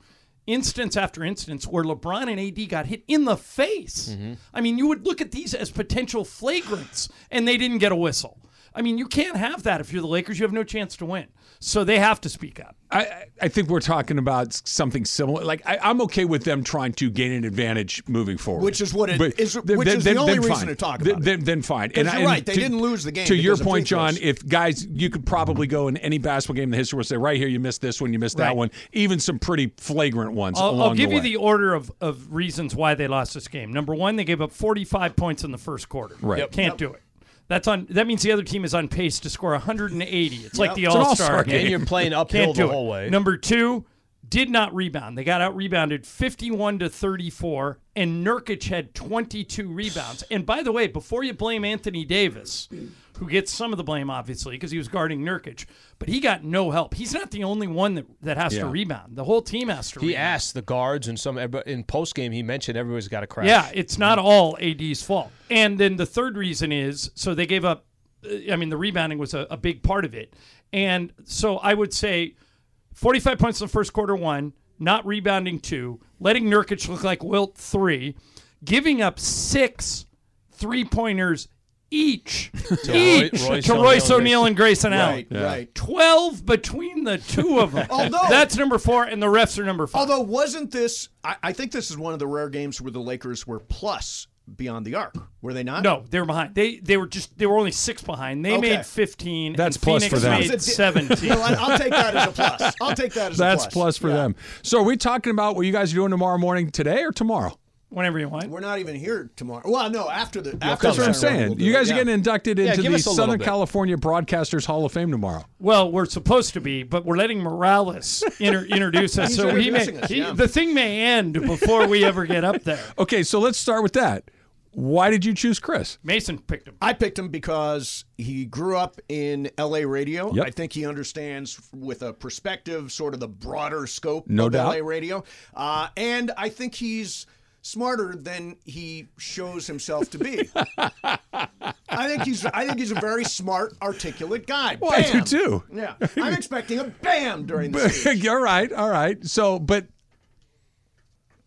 instance after instance where LeBron and AD got hit in the face. Mm-hmm. I mean, you would look at these as potential flagrants, and they didn't get a whistle. I mean, you can't have that if you're the Lakers. You have no chance to win. So they have to speak up. I, I think we're talking about something similar. Like I, I'm okay with them trying to gain an advantage moving forward, Which is what it But is- then- which is the then- only then reason fine. to talk Then- about it. Then, then fine. 'Cause I- you're right, they didn't lose the game To your point, John, if guys, you could probably go in any basketball game in the history where say, right here, you missed this one, you missed that one, even some pretty flagrant ones. I'll, along I'll give the you way. the order of, of reasons why they lost this game. Number one, they gave up 45 points in the first quarter. Right. Yep. Can't do it. That's on. That means the other team is on pace to score 180. It's like the All all-star game. And you're playing uphill the whole it. way. Number two, did not rebound. They got out rebounded 51 to 34, and Nurkic had 22 rebounds. And by the way, before you blame Anthony Davis, who gets some of the blame obviously because he was guarding Nurkic, but he got no help. He's not the only one that, that has to rebound. The whole team has to. He rebound. asked the guards and some in post game. He mentioned everybody's got a crash. Yeah, it's not all AD's fault. And then the third reason is so they gave up. uh, I mean, the rebounding was a, a big part of it. And so I would say 45 points in the first quarter, one, not rebounding two, letting Nurkic look like Wilt, three, giving up six three pointers each, <laughs> To each Roy- Royce to O'Neale Royce and O'Neale and Grayson Allen. Right, Yeah. right. 12 between the two of them. <laughs> Although- That's number four, and the refs are number five. Although wasn't this? I, I think this is one of the rare games where the Lakers were plus beyond the arc. Were they not? No, they were behind. They they were just they were only six behind. They Okay. made fifteen. That's and plus Phoenix for them. Made It's a seventeen. You know what? I'll take that as a <laughs> plus. I'll take that as That's a plus. That's plus for Yeah. them. So are we talking about what you guys are doing tomorrow morning, today or tomorrow? Whenever you want. We're not even here tomorrow. Well, no, after the after That's the what I'm ceremony, saying. we'll do you it. guys Yeah. are getting inducted into give the us a little Southern bit. California Broadcasters Hall of Fame tomorrow. Well, we're supposed to be, but we're letting Morales inter- <laughs> introduce us. He's so he may, introducing us, he- yeah. the thing may end before we ever get up there. Okay, so let's start with that. Why did you choose Chris? Mason picked him. I picked him because he grew up in LA radio. Yep. I think he understands with a perspective, sort of the broader scope No of doubt. LA radio. Uh, and I think he's smarter than he shows himself to be. <laughs> I think he's I think he's a very smart, articulate guy. Well, I do Bam! too. Yeah. <laughs> I'm expecting a bam during the <laughs> speech. all right, all right. So, but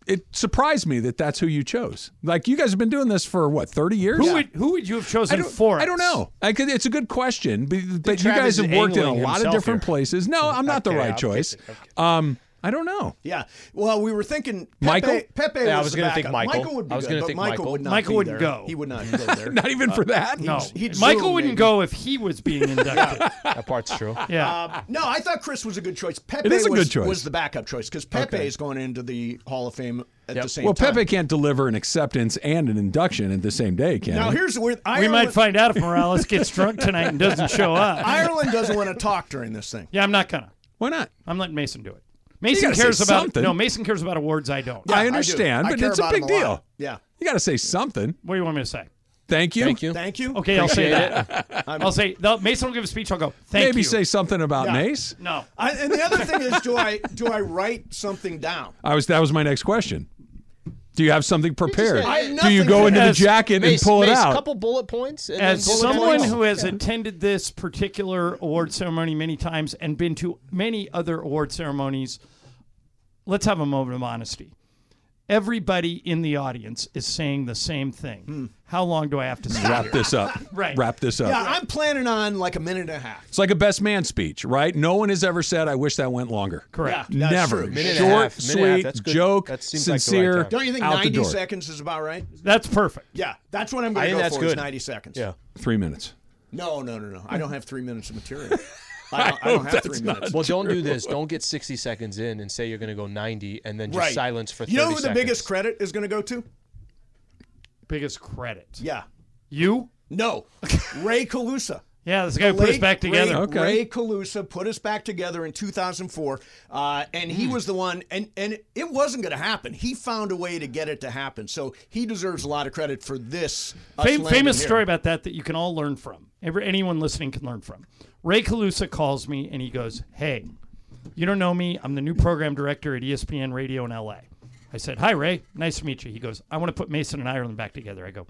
it surprised me that that's who you chose. Like you guys have been doing this for what, 30 years? Who would who would you have chosen don't, for? I don't know. I could, it's a good question, but, but you guys have worked in a lot of different here. places. No, I'm not the right I'll choice. Okay. Um, I don't know. Yeah. Well, we were thinking Pepe, Michael? Pepe Yeah, I was was gonna think backup. Michael. would be I was good, gonna but think Michael, Michael. would not Michael be wouldn't there. go. He would not go there. <laughs> Not even for that. No, He'd Michael zoom, wouldn't maybe. go if he was being <laughs> inducted. That part's true. yeah. Um, no, I thought Chris was a good choice. Pepe It is a was, good choice. was the backup choice because Pepe is going into the Hall of Fame at the same time. Well, time. Pepe can't deliver an acceptance and an induction at the same day, can Now he? here's where we might find out if Morales gets drunk tonight and doesn't show up. <laughs> Ireland doesn't want to talk during this thing. Yeah, I'm not gonna. Why not? I'm letting Mason do it. Mason cares about something. no. Mason cares about awards. I don't. Yeah, I understand, I but care it's a big him lot. deal. Yeah. You got to say something. What do you want me to say? Thank you. Thank you. Thank you. Okay, I'll say Appreciate that. <laughs> I'll say the, Mason will give a speech. I'll go. Thank you. Maybe you. say something about Yeah. Mace. no. I, and the other thing is, do I do I write something down? I was that was my next question. Do you have something prepared? I have Do you go into the As- jacket and Mace, pull it out? A couple bullet points. And As bullet someone points. who has attended this particular award ceremony many times and been to many other award ceremonies, let's have a moment of honesty. Everybody in the audience is saying the same thing. Hmm. How long do I have to stay Wrap here? this up. <laughs> Right. Wrap this up. Yeah, I'm planning on like a minute and a half. It's like a best man speech, right? No one has ever said, "I wish that went longer." Correct. Yeah, Never. Minute Short, half, and a half, sweet, that's good. joke, That seems like right sincere. time. Don't you think 90 seconds is about right? That's perfect. Yeah, that's what I'm going to think go that's for. Is good. 90 seconds. Yeah. Three minutes. No, no, no, no. I don't have three minutes of material. <laughs> I don't, I <laughs> don't have three minutes. Well, don't do this. Don't get 60 seconds in and say you're going to go 90 and then just right. silence for 30 You know who the seconds. biggest credit is going to go to? Biggest credit. Yeah. You? No. <laughs> Ray Calusa. Yeah, this guy who put us Ray- back together. Ray, Okay. Ray Calusa put us back together in 2004, uh, and Hmm. he was the one, and and it wasn't going to happen. He found a way to get it to happen, so he deserves a lot of credit for this. us Fam- landing famous here. story about that that you can all learn from. Every, anyone listening can learn from. Ray Calusa calls me and he goes, "Hey, you don't know me. I'm the new program director at ESPN Radio in LA." I said, "Hi, Ray. Nice to meet you." He goes, "I want to put Mason and Ireland back together." I go,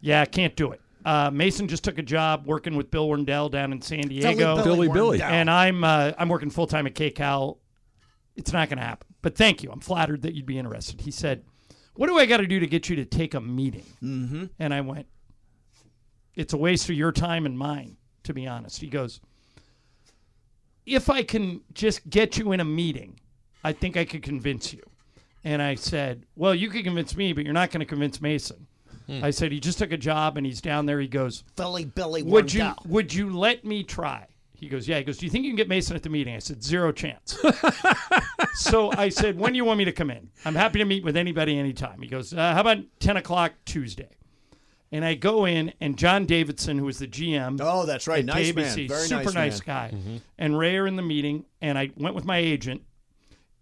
Yeah, I can't do it. Uh, Mason just took a job working with Bill Werndl down in San Diego. Billy Billy. And I'm uh, I'm working full time at KCAL. It's not going to happen. But thank you. I'm flattered that you'd be interested. He said, "What do I got to do to get you to take a meeting?" Mm-hmm. And I went, "It's a waste of your time and mine, to be honest." He goes, "If I can just get you in a meeting, I think I could convince you." And I said, "Well, you could convince me, but you're not going to convince Mason." I said, "He just took a job and he's down there." He goes, Billy Billy would you Werndl. would you let me try? He goes, yeah. He goes, do you think you can get Mason at the meeting? I said, zero chance. <laughs> so I said, when do you want me to come in? I'm happy to meet with anybody anytime. He goes, uh, how about 10 o'clock Tuesday? And I go in, and John Davidson, who was the GM, Oh, that's right. at Nice man. Very super nice nice, man. guy, mm-hmm. and Ray are in the meeting, and I went with my agent,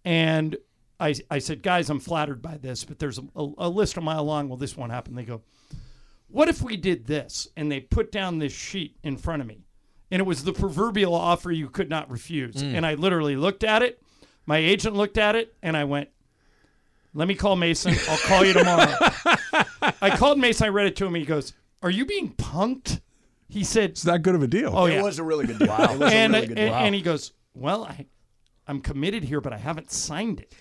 and I, I said, guys, I'm flattered by this, but there's a, a, a list a mile long. Well, this won't happen. They go, what if we did this? And they put down this sheet in front of me. And it was the proverbial offer you could not refuse. Mm. And I literally looked at it. My agent looked at it and I went, let me call Mason. I'll call you tomorrow. <laughs> I called Mason. I read it to him. He goes, Are you being punked? He said, It's that good of a deal. Oh, It yeah. was a really good deal. It was and, a really good and, deal. and he goes, Well, I, I'm committed here, but I haven't signed it.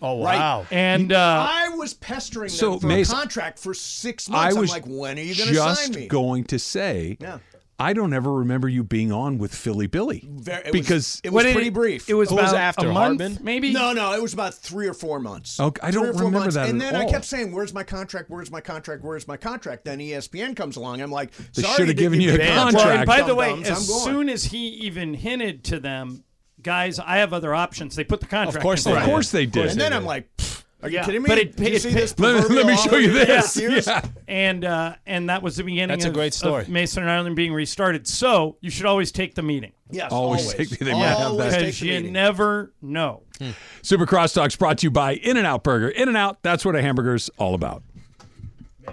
Oh Right. wow. And uh, I was pestering them So, for Mason, a contract for six I months. was I'm like, when are you going to just sign me? Just going to say, Yeah. I don't ever remember you being on with Philly Billy Very- it was- because it was pretty it- brief. It was Who was about after, a month, Hardman? maybe. No, no, it was about three or four months. Okay, I Three don't remember months. that And at then I kept saying, "Where's my contract? Where's my contract? Where's my contract?" Then ESPN comes along. I'm like, They shoulda given you a the contract. Well, and by the way, dum-dums, as soon as he even hinted to them, guys, I have other options. They put the contract. Of course in they of did. course they did. and then I'm like, "Pfft, "Are you Yeah. kidding me?" But it- Did you it- see it- this <laughs> Let me- let me show you this. Here's- Yeah. and uh, and that was the beginning. That's a of, great of story. Mason and Ireland being restarted. So you should always take the meeting Yes, Always always. take- they might have that. Because you meeting. never know. Super Crosstalks brought to you by In and Out Burger. In and Out, that's what a hamburger's all about.